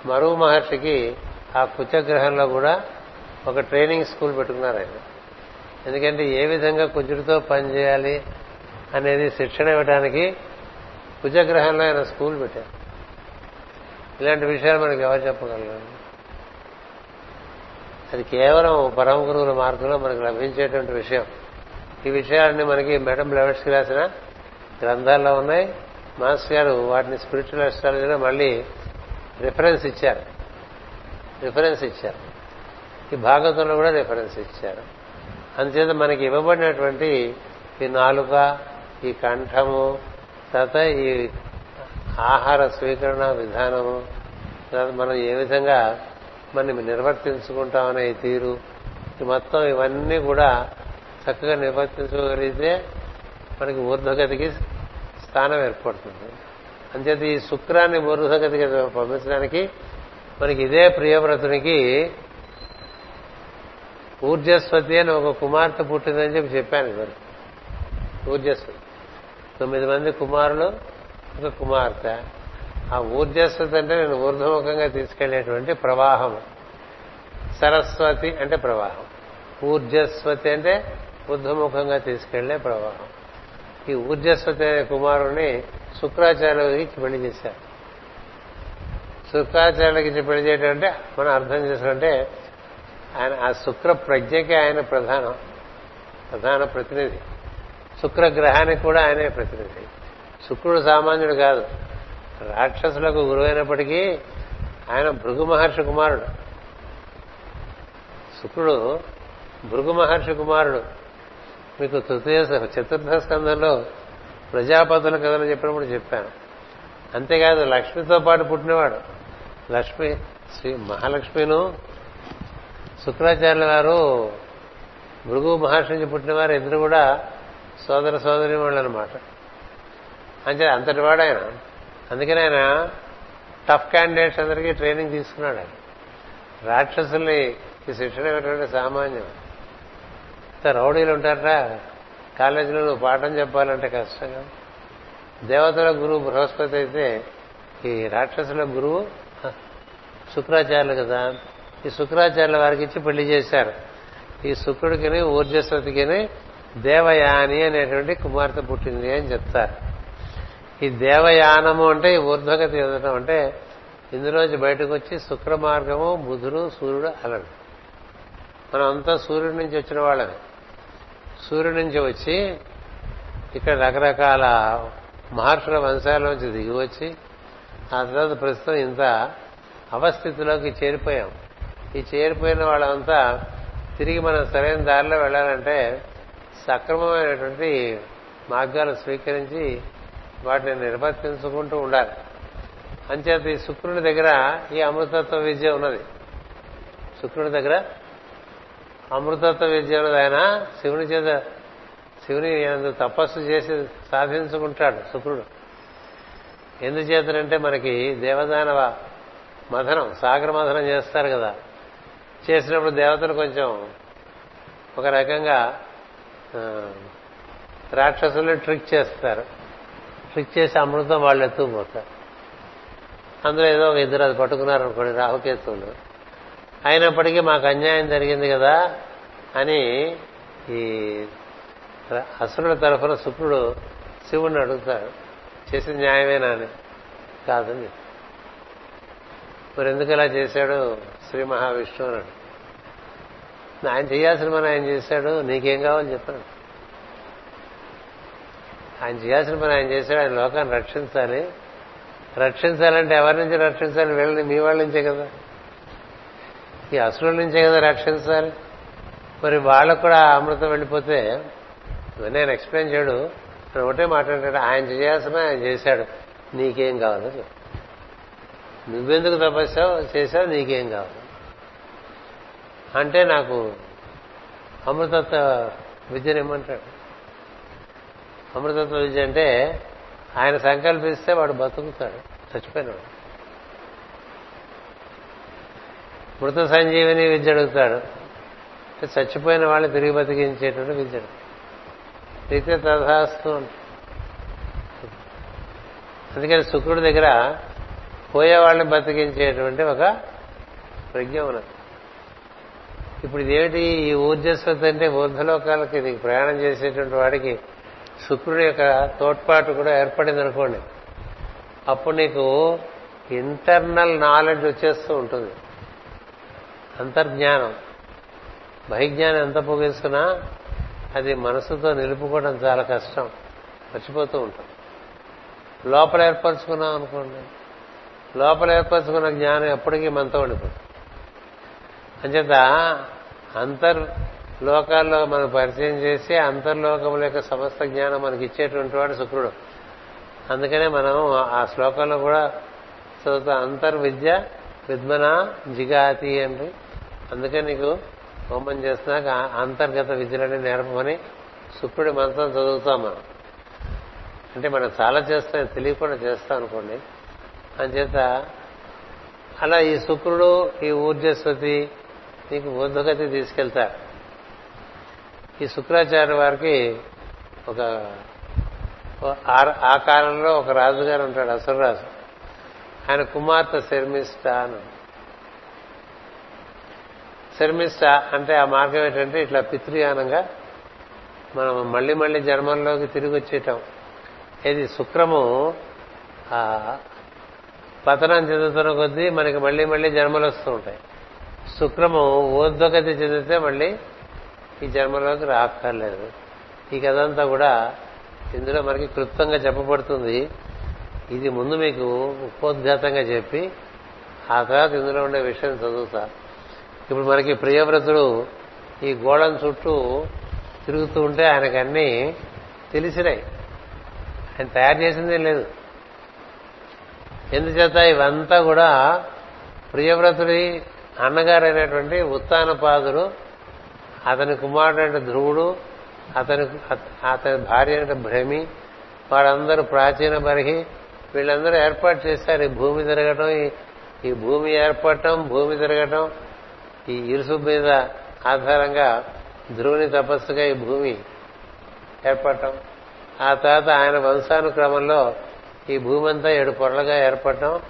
మరువు మహర్షికి ఆ కుజగ్రహంలో కూడా ఒక ట్రైనింగ్ స్కూల్ పెట్టుకున్నారు ఆయన. ఎందుకంటే ఏ విధంగా కుజుడితో పనిచేయాలి అనేది శిక్షణ ఇవ్వడానికి కుజగ్రహంలో ఆయన స్కూల్ పెట్టారు. ఇలాంటి విషయాలు మనకి ఎవరు చెప్పగలరు? అది కేవలం పరమ గురువుల మార్గంలో మనకు లభించేటువంటి విషయం. ఈ విషయాలన్నీ మనకి మేడం బ్లెవెట్స్కి రాసిన గ్రంథాల్లో ఉన్నాయి. మాస్ గారు వాటిని స్పిరిచువల్ అస్ట్రాలజీలో మళ్ళీ రిఫరెన్స్ ఇచ్చారు. రిఫరెన్స్ ఇచ్చారు. ఈ భాగవతంలో కూడా రిఫరెన్స్ ఇచ్చారు. అందుచేత మనకి ఇవ్వబడినటువంటి ఈ నాలుక ఈ కంఠము తర్వాత ఈ ఆహార స్వీకరణ విధానము తర్వాత మనం ఏ విధంగా మనం నిర్వర్తించుకుంటామనే ఈ తీరు ఈ మొత్తం ఇవన్నీ కూడా చక్కగా నిర్వర్తించగలిగితే మనకి ఊర్ధ్వగతికి స్థానం ఏర్పడుతుంది. అంచేత ఈ శుక్రాన్ని ఊర్ధ్వగతికి పంపించడానికి మనకి ఇదే ప్రియవ్రతునికి ఊర్జస్వతి అని ఒక కుమార్తె పుట్టిందని చెప్పి చెప్పాను మరి. ఊర్జస్వతి. తొమ్మిది మంది కుమారులు ఒక కుమార్తె. ఆ ఊర్జస్వతి అంటే నేను ఊర్ధముఖంగా తీసుకెళ్ళేటువంటి ప్రవాహం. సరస్వతి అంటే ప్రవాహం. ఊర్జస్వతి అంటే ఊర్ధముఖంగా తీసుకెళ్ళే ప్రవాహం. ఈ ఊర్జస్వతి అనే కుమారుణ్ణి శుక్రాచార్యులకి పెళ్ళి చేశారు. శుక్రాచార్యులకి పెళ్ళి చేయడం అంటే మనం అర్థం చేసుకుంటే ఆయన ఆ శుక్ర ప్రజ్ఞకి ఆయన ప్రధానం ప్రధాన ప్రతినిధి. శుక్ర గ్రహానికి కూడా ఆయనే ప్రతినిధి. శుక్రుడు సామాన్యుడు కాదు. రాక్షసులకు గురువైనప్పటికీ ఆయన భృగు మహర్షి కుమారుడు. శుక్రుడు భృగు మహర్షి కుమారుడు. మీకు తృతీయ చతుర్థ స్కంధంలో ప్రజాపతుల కథలు చెప్పినప్పుడు చెప్పాను. అంతేకాదు లక్ష్మితో పాటు పుట్టినవాడు. లక్ష్మి శ్రీ మహాలక్ష్మిను శుక్రాచార్యుల వారు భృగు మహర్షి నుంచి పుట్టినవారు ఇద్దరు కూడా సోదర సోదరి వాళ్ళు అనమాట అంటే అంతటి వాడు ఆయన. అందుకని ఆయన టఫ్ క్యాండిడేట్స్ అందరికీ ట్రైనింగ్ తీసుకున్నాడు ఆయన. రాక్షసుల్ని ఈ శిక్షణ ఇవ్వటువంటి సామాన్యం. రౌడీలు ఉంటారట కాలేజీలో నువ్వు పాఠం చెప్పాలంటే కష్టంగా దేవతల గురువు బృహస్పతి అయితే ఈ రాక్షసుల గురువు శుక్రాచార్యులు కదా. ఈ శుక్రాచార్యుల వారికి ఇచ్చి పెళ్ళి చేశారు. ఈ శుక్రుడికిని ఊర్జస్వతికిని దేవయాని అనేటువంటి కుమార్తె పుట్టింది అని చెప్తారు. ఈ దేవయానము అంటే ఈ ఊర్ధ్వగతి ఎదటం అంటే ఇందులోంచి బయటకు వచ్చి శుక్ర మార్గము బుధుడు సూర్యుడు అలడు మనం అంతా సూర్యుడి నుంచి వచ్చిన వాళ్ళమే. సూర్యుడి నుంచి వచ్చి ఇక్కడ రకరకాల మహర్షుల వంశాల్లోంచి దిగి వచ్చి ఆ తర్వాత ప్రస్తుతం ఇంత అవస్థితిలోకి చేరిపోయాం. ఈ చేరిపోయిన వాళ్ళంతా తిరిగి మనం సరైన దారిలో వెళ్ళాలంటే సక్రమమైనటువంటి మార్గాలు స్వీకరించి వాటిని నిర్వర్తించుకుంటూ ఉండాలి. అంచేత ఈ శుక్రుడి దగ్గర ఈ అమృతత్వ విద్య ఉన్నది. శుక్రుడి దగ్గర అమృతత్వ విద్య ఉన్నది. ఆయన శివుని చేత శివుని తపస్సు చేసి సాధించుకుంటాడు శుక్రుడు. ఎందుచేతనంటే మనకి దేవదానవ మథనం సాగర మథనం చేస్తారు కదా. చేసినప్పుడు దేవతలు కొంచెం ఒక రకంగా రాక్షసులు ట్రిక్ చేస్తారు. ట్రిక్ చేసి అమృతం వాళ్ళు ఎత్తుకుపోతారు. అందులో ఏదో ఒక ఇద్దరు అది పట్టుకున్నారు అనుకోండి రాహుకేతువులు. అయినప్పటికీ మాకు అన్యాయం జరిగింది కదా అని ఈ అసురుల తరఫున శుక్రుడు శివుణ్ణి అడుగుతాడు. చేసిన న్యాయమేనా అని? కాదని. మరి ఎందుకు ఇలా చేశాడు శ్రీ మహావిష్ణువు అన్నాడు ఆయన చేయాల్సిన పని ఆయన చేశాడు నీకేం కావాలి చెప్పాను ఆయన చేయాల్సిన పని ఆయన చేశాడు ఆయన లోకాన్ని రక్షించాలి. రక్షించాలంటే ఎవరి నుంచి రక్షించాలి? వీళ్ళని మీ వాళ్ళ నుంచే కదా. ఈ అసురుల నుంచే కదా రక్షించాలి. మరి వాళ్ళకు కూడా అమృతం వెళ్ళిపోతే నేను ఎక్స్ప్లెయిన్ చేయడు. ఒకటే మాట్లాడాడు ఆయన చేయాల్సిన ఆయన చేశాడు. నీకేం కావాలో చెప్పు. నువ్వెందుకు తపస్సావు చేశావు నీకేం కావాలి? అంటే నాకు అమృతత్వ విద్యను ఇమ్మంటాడు. అమృతత్వ విద్య అంటే ఆయన సంకల్పిస్తే వాడు బతుకుతాడు చచ్చిపోయినాడు మృత సంజీవిని విద్య అడుగుతాడు. చచ్చిపోయిన వాళ్ళు తిరిగి బతికించేటువంటి విద్య అయితే తథాస్తు అందుకని శుక్రుడి దగ్గర పోయే వాళ్ళని బతికించేటువంటి ఒక ప్రజ్ఞ ఉన్నది. ఇప్పుడు ఇదేమిటి ఈ ఊర్జస్వతి అంటే ఊర్ధలోకాలకి నీకు ప్రయాణం చేసేటువంటి వాడికి శుక్రుడి యొక్క తోడ్పాటు కూడా ఏర్పడింది అనుకోండి అప్పుడు నీకు ఇంటర్నల్ నాలెడ్జ్ వచ్చేస్తూ ఉంటుంది. అంతర్జ్ఞానం. బహిజ్ఞానం ఎంత పొగిస్తున్నా అది మనసుతో నిలుపుకోవడం చాలా కష్టం. మర్చిపోతూ ఉంటాం. లోపల ఏర్పరచుకున్నాం అనుకోండి. లోపల ఏర్పరచుకున్న జ్ఞానం ఎప్పటికీ మనతో ఉండిపోతుంది. అంచేత అంతర్ లోకాల్లో మనం పరిచయం చేసి అంతర్లోకముల యొక్క సమస్త జ్ఞానం మనకి ఇచ్చేటువంటి వాడు శుక్రుడు. అందుకనే మనం ఆ శ్లోకంలో కూడా చదువుతా అంతర్విద్య విద్మన జిగాతి అండి. అందుకే నీకు హోమం చేస్తున్నాక అంతర్గత విద్యలని నేర్పమని శుక్రుడి మంత్రం చదువుతాం మనం. అంటే మనం చాలా చేస్తాం తెలియకుండా చేస్తాం అనుకోండి. అంచేత అలా ఈ శుక్రుడు ఈ ఊర్జస్వతి నీకు ఊర్ధగతి తీసుకెళ్తారు ఈ శుక్రాచార్య వారికి ఒక ఆ కాలంలో ఒక రాజుగారు ఉంటాడు అసురరాజు. ఆయన కుమార్తె శర్మిష్ట అని. శర్మిష్ట అంటే ఆ మార్గం ఏంటంటే ఇట్లా పితృయానంగా మనం మళ్ళీ మళ్ళీ జన్మంలోకి తిరిగి వచ్చేయటం. ఇది శుక్రము ఆ పతనం చెందుతున్న కొద్దీ మనకి మళ్ళీ మళ్ళీ జన్మలు వస్తూ ఉంటాయి. శుక్రము ఊర్ధ్వగతి చెందితే మళ్ళీ ఈ జన్మలోకి రాక్కర్లేదు. ఈ కథంతా కూడా ఇందులో మనకి క్లుప్తంగా చెప్పబడుతుంది. ఇది ముందు మీకు ఉపోద్ఘాతంగా చెప్పి ఆ తర్వాత ఇందులో ఉండే విషయం చదువుతా. ఇప్పుడు మనకి ప్రియవ్రతుడు ఈ గోళం చుట్టూ తిరుగుతూ ఉంటే ఆయనకన్నీ తెలిసినాయి. ఆయన తయారు చేసిందే లేదు. ఎందుచేత ఇవంతా కూడా ప్రియవ్రతుడి అన్నగారైనటువంటి ఉత్తానపాదుడు అతని కుమారుడు ధ్రువుడు అతని అతని భార్య అంటే భ్రమి వాళ్ళందరూ ప్రాచీన బరిహి వీళ్ళందరూ ఏర్పాటు చేశారు ఈ భూమి తిరగటం ఈ భూమి ఏర్పడటం భూమి తిరగటం ఈ ఇరుసు మీద ఆధారంగా ధ్రువుని తపస్సుగా ఈ భూమి ఏర్పడటం. ఆ తర్వాత ఆయన వంశానుక్రమంలో ఈ భూమి అంతా ఏడు పొరలుగా ఏర్పడటం.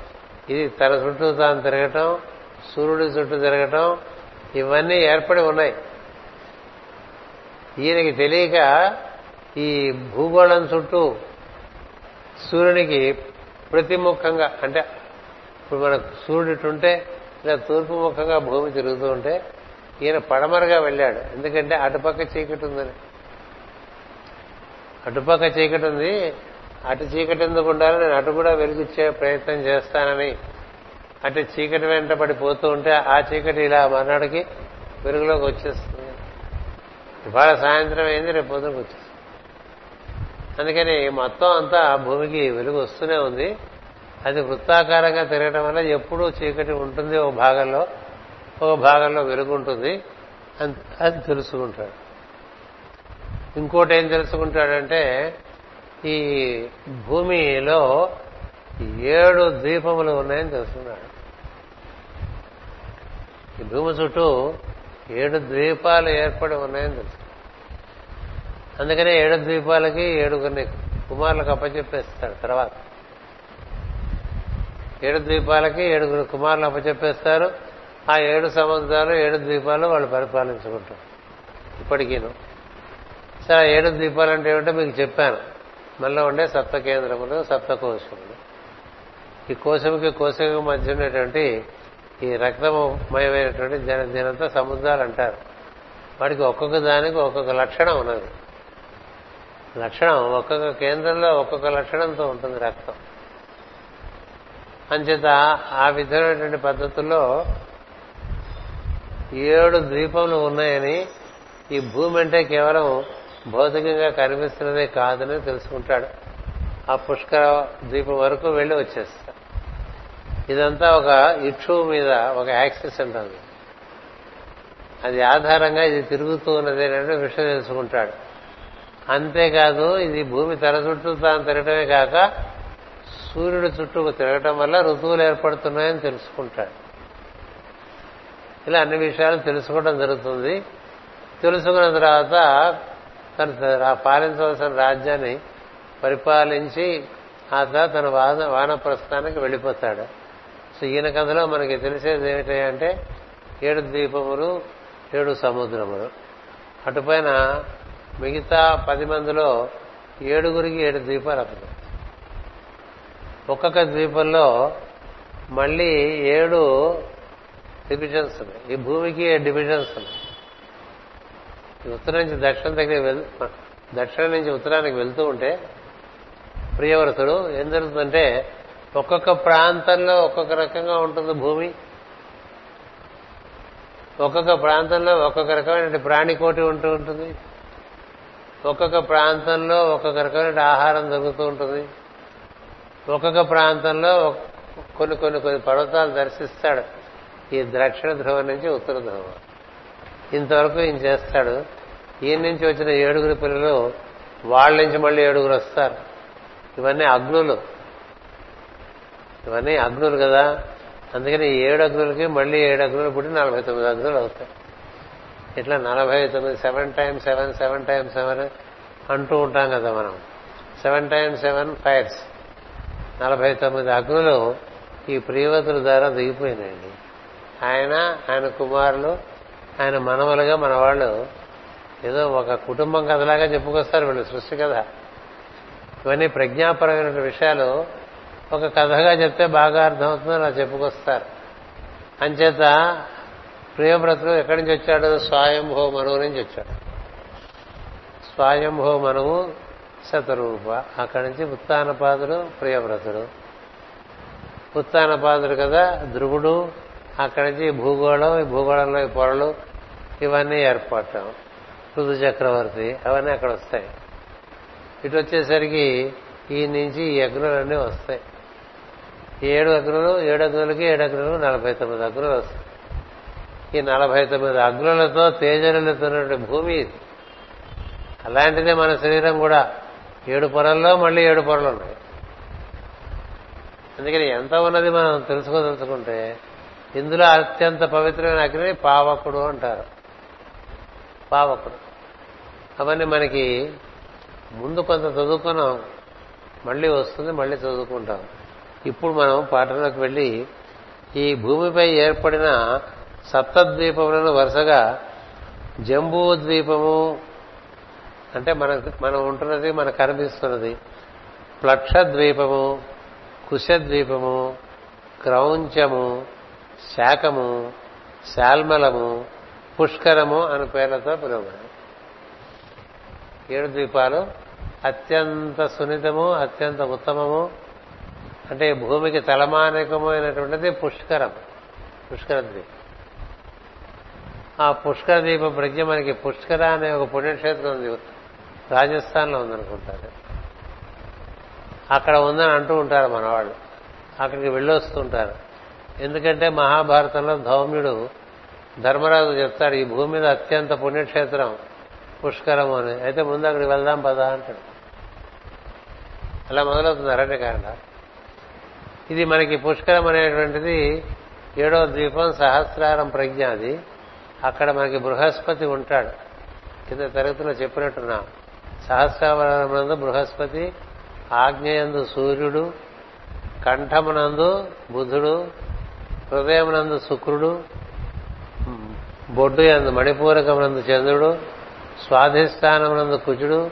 ఇది తన చుట్టూ తాను తిరగటం. సూర్యుడి చుట్టూ తిరగటం ఇవన్నీ ఏర్పడి ఉన్నాయి. ఈయనకి తెలియక ఈ భూగోళం చుట్టూ సూర్యునికి ప్రతిముఖంగా అంటే ఇప్పుడు మన సూర్యుడిటుంటే ఇలా తూర్పు ముఖంగా భూమి తిరుగుతూ ఉంటే ఈయన పడమరగా వెళ్ళాడు. ఎందుకంటే అటుపక్క చీకటి ఉందని. అటుపక్క చీకటి ఉంది అటు చీకటి ఎందుకు ఉండాలి నేను అటు కూడా వెలుగుచ్చే ప్రయత్నం చేస్తానని అంటే చీకటి వెంట పడిపోతూ ఉంటే ఆ చీకటి ఇలా మర్నాడికి వెలుగులోకి వచ్చేస్తుంది. ఇవాళ సాయంత్రం అయింది రేపు పొద్దునకు వచ్చేస్తుంది. అందుకని మొత్తం అంతా భూమికి వెలుగు వస్తూనే ఉంది. అది వృత్తాకారంగా తిరగడం వల్ల ఎప్పుడూ చీకటి ఉంటుంది ఒక భాగంలో ఒక భాగంలో వెలుగు ఉంటుంది అని తెలుసుకుంటాడు. ఇంకోటి ఏం తెలుసుకుంటాడంటే ఈ భూమిలో ఏడు ద్వీపములు ఉన్నాయని తెలుసుకున్నాడు. ఈ భూమి చుట్టూ ఏడు ద్వీపాలు ఏర్పడి ఉన్నాయని తెలుసు. అందుకనే ఏడు ద్వీపాలకి ఏడుగురిని కుమారులకు అప్పచెప్పేస్తాడు తర్వాత. ఏడు ద్వీపాలకి ఏడుగురు కుమారులు అప్పచెప్పేస్తారు. ఆ ఏడు సముద్రాలు ఏడు ద్వీపాలు వాళ్ళు పరిపాలించుకుంటారు. ఇప్పటికీను. సరే ఏడు ద్వీపాలు అంటే ఏమిటో మీకు చెప్పాను. మనలో ఉండే సప్త కేంద్రములు సప్త కోశములు. ఈ కోశముకి కోశకు మధ్య ఉన్నటువంటి ఈ రక్తమయమైనటువంటి జన దీనంతా సముద్రాలు అంటారు. వాటికి ఒక్కొక్క దానికి ఒక్కొక్క లక్షణం ఉన్నది. లక్షణం ఒక్కొక్క కేంద్రంలో ఒక్కొక్క లక్షణంతో ఉంటుంది రక్తం. అంచేత ఆ విధమైనటువంటి పద్ధతుల్లో ఏడు ద్వీపములు ఉన్నాయని ఈ భూమి అంటే కేవలం భౌతికంగా కనిపిస్తున్నదే కాదని తెలుసుకుంటాడు. ఆ పుష్కర ద్వీపం వరకు వెళ్ళి వచ్చేస్తాడు. ఇదంతా ఒక ఇక్షు మీద ఒక యాక్సిస్ ఉంటుంది అది ఆధారంగా ఇది తిరుగుతూ ఉన్నది అంటే విషయం తెలుసుకుంటాడు. అంతేకాదు ఇది భూమి తెర చుట్టూ తాను తిరగటమే కాక సూర్యుడు చుట్టూ తిరగటం వల్ల ఋతువులు ఏర్పడుతున్నాయని తెలుసుకుంటాడు. ఇలా అన్ని విషయాలు తెలుసుకోవడం జరుగుతుంది. తెలుసుకున్న తర్వాత తను పాలించవలసిన రాజ్యాన్ని పరిపాలించి ఆ తర్వాత తన వాన ప్రస్థానానికి వెళ్ళిపోతాడు. సో ఈయన కథలో మనకి తెలిసేది ఏమిటంటే ఏడు ద్వీపములు ఏడు సముద్రములు. అటుపైన మిగతా పది మందిలో ఏడుగురికి ఏడు ద్వీపాలు అతను. ఒక్కొక్క ద్వీపంలో మళ్ళీ ఏడు డివిజన్స్ ఉన్నాయి. ఈ భూమికి ఏడు డివిజన్స్ ఉన్నాయి. ఉత్తరం నుంచి దక్షిణం దగ్గర వెళ్ దక్షిణం నుంచి ఉత్తరానికి వెళ్తూ ఉంటే ప్రియవ్రతుడు ఏం జరుగుతుందంటే ఒక్కొక్క ప్రాంతంలో ఒక్కొక్క రకంగా ఉంటుంది భూమి. ఒక్కొక్క ప్రాంతంలో ఒక్కొక్క రకమైన ప్రాణికోటి ఉంటూ ఉంటుంది. ఒక్కొక్క ప్రాంతంలో ఒక్కొక్క రకమైన ఆహారం దొరుకుతూ ఉంటుంది. ఒక్కొక్క ప్రాంతంలో కొన్ని కొన్ని కొన్ని పర్వతాలు దర్శిస్తాడు. ఈ దక్షిణ ధ్రువం నుంచి ఉత్తర ధ్రువం. ఇంతవరకు ఈయన చేస్తాడు. ఈయన నుంచి వచ్చిన ఏడుగురు పిల్లలు వాళ్ళ నుంచి మళ్ళీ ఏడుగురు వస్తారు. ఇవన్నీ అగ్నులు. ఇవన్నీ అగ్నులు కదా. అందుకని ఏడు అగ్నులకి మళ్ళీ ఏడు అగ్నులు పుట్టి నలభై తొమ్మిది అగ్నులు అవుతాయి ఇట్లా నలభై తొమ్మిది seven times seven seven times seven అంటూ ఉంటాం కదా మనం. సెవెన్ టైమ్స్ సెవెన్ ఫైర్స్ నలభై తొమ్మిది అగ్నులు ఈ ప్రియవతుల ద్వారా దిగిపోయినాయండి. ఆయన ఆయన కుమారులు ఆయన మనవలుగా మన వాళ్ళు ఏదో ఒక కుటుంబం కథలాగా చెప్పుకొస్తారు వీళ్ళు సృష్టి కథ. ఇవన్నీ ప్రజ్ఞాపరమైన విషయాలు ఒక కథగా చెప్తే బాగా అర్థమవుతుందో అలా చెప్పుకొస్తారు. అంచేత ప్రియవ్రతుడు ఎక్కడి నుంచి వచ్చాడు? స్వయంభో మనువు నుంచి వచ్చాడు. స్వయంభో మనువు శతరూప. అక్కడి నుంచి ఉత్తానపాదుడు ప్రియవ్రతుడు. ఉత్తానపాదుడు కదా ధ్రువుడు. అక్కడి నుంచి భూగోళం ఈ భూగోళంలో ఈ పొరలు ఇవన్నీ ఏర్పడటం. ఋతు చక్రవర్తి అవన్నీ అక్కడ వస్తాయి. ఇటు వచ్చేసరికి ఈ నుంచి ఈ అగ్నులన్నీ వస్తాయి. ఏడు అగ్నులు ఏడు అగ్నులకి ఏడు అగ్నులు నలభై తొమ్మిది అగ్నులు వస్తాయి. ఈ నలభై తొమ్మిది అగ్నులతో తేజరులతో భూమి ఇది. అలాంటిదే మన శరీరం కూడా. ఏడు పొరల్లో మళ్ళీ ఏడు పొరలు ఉన్నాయి. అందుకని ఎంత ఉన్నది మనం తెలుసుకోదలుచుకుంటే ఇందులో అత్యంత పవిత్రమైన అగ్ని పావకుడు అంటారు. పావకుడు. అవన్నీ మనకి ముందు కొంత చదువుకున్నాం. మళ్ళీ వస్తుంది మళ్ళీ చదువుకుంటాం. ఇప్పుడు మనం పాఠంలోకి వెళ్ళి ఈ భూమిపై ఏర్పడిన సప్తద్వీపములను వరుసగా జంబూ ద్వీపము అంటే మన మనం ఉంటున్నది మనకు కనిపిస్తున్నది. ప్లక్ష ద్వీపము కుశద్వీపము క్రౌంచము శాకము శాల్మలము పుష్కరము అని పేర్లతో పిలువబడి ఏడు ద్వీపాలు అత్యంత సున్నితము అత్యంత ఉత్తమము అంటే భూమికి తలమానికమైనటువంటిది పుష్కరం. పుష్కర ద్వీపం. ఆ పుష్కర దీప ప్రజ్ఞ మనకి పుష్కర అనే ఒక పుణ్యక్షేత్రం ఉంది. రాజస్థాన్లో ఉందనుకుంటారు. అక్కడ ఉందని అంటూ ఉంటారు మనవాళ్ళు. అక్కడికి వెళ్ళొస్తుంటారు. ఎందుకంటే మహాభారతంలో ధౌమ్యుడు ధర్మరాజు చెప్తాడు ఈ భూమి మీద అత్యంత పుణ్యక్షేత్రం పుష్కరం అని. అయితే ముందు అక్కడికి వెళ్దాం పదా అంటాడు. అలా మొదలవుతుంది అరణ్యకాండ. ఇది మనకి పుష్కరం అనేటువంటిది ఏడో ద్వీపం సహస్రారం ప్రజ్ఞ అది. అక్కడ మనకి బృహస్పతి ఉంటాడు. కింద తరగతిలో చెప్పినట్టున్నా. సహస్రావరణమునందు బృహస్పతి ఆజ్ఞయందు సూర్యుడు కంఠమునందు బుధుడు హృదయమునందు శుక్రుడు బొడ్డు ఎందు మణిపూరకమునందు చంద్రుడు స్వాధిష్టానమునందు కుజుడు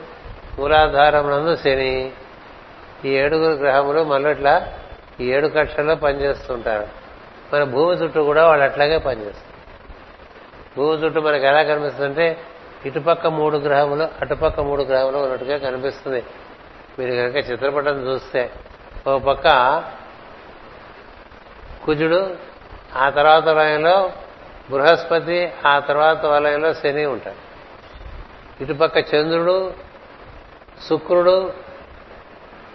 మూలాధారమునందు శని. ఈ ఏడుగురు గ్రహములు మళ్ళీ ఇట్లా ఈ ఏడు కక్షల్లో పనిచేస్తుంటారు. మన భూమి చుట్టూ కూడా వాళ్ళు అట్లాగే పనిచేస్తారు. భూమి చుట్టూ మనకు ఎలా కనిపిస్తుందంటే ఇటుపక్క మూడు గ్రహములు అటుపక్క మూడు గ్రహములు ఉన్నట్టుగా కనిపిస్తుంది. మీరు కనుక చిత్రపటం చూస్తే ఓ పక్క కుజుడు ఆ తర్వాత వలయంలో బృహస్పతి ఆ తర్వాత వలయంలో శని ఉంటాడు. ఇటుపక్క చంద్రుడు శుక్రుడు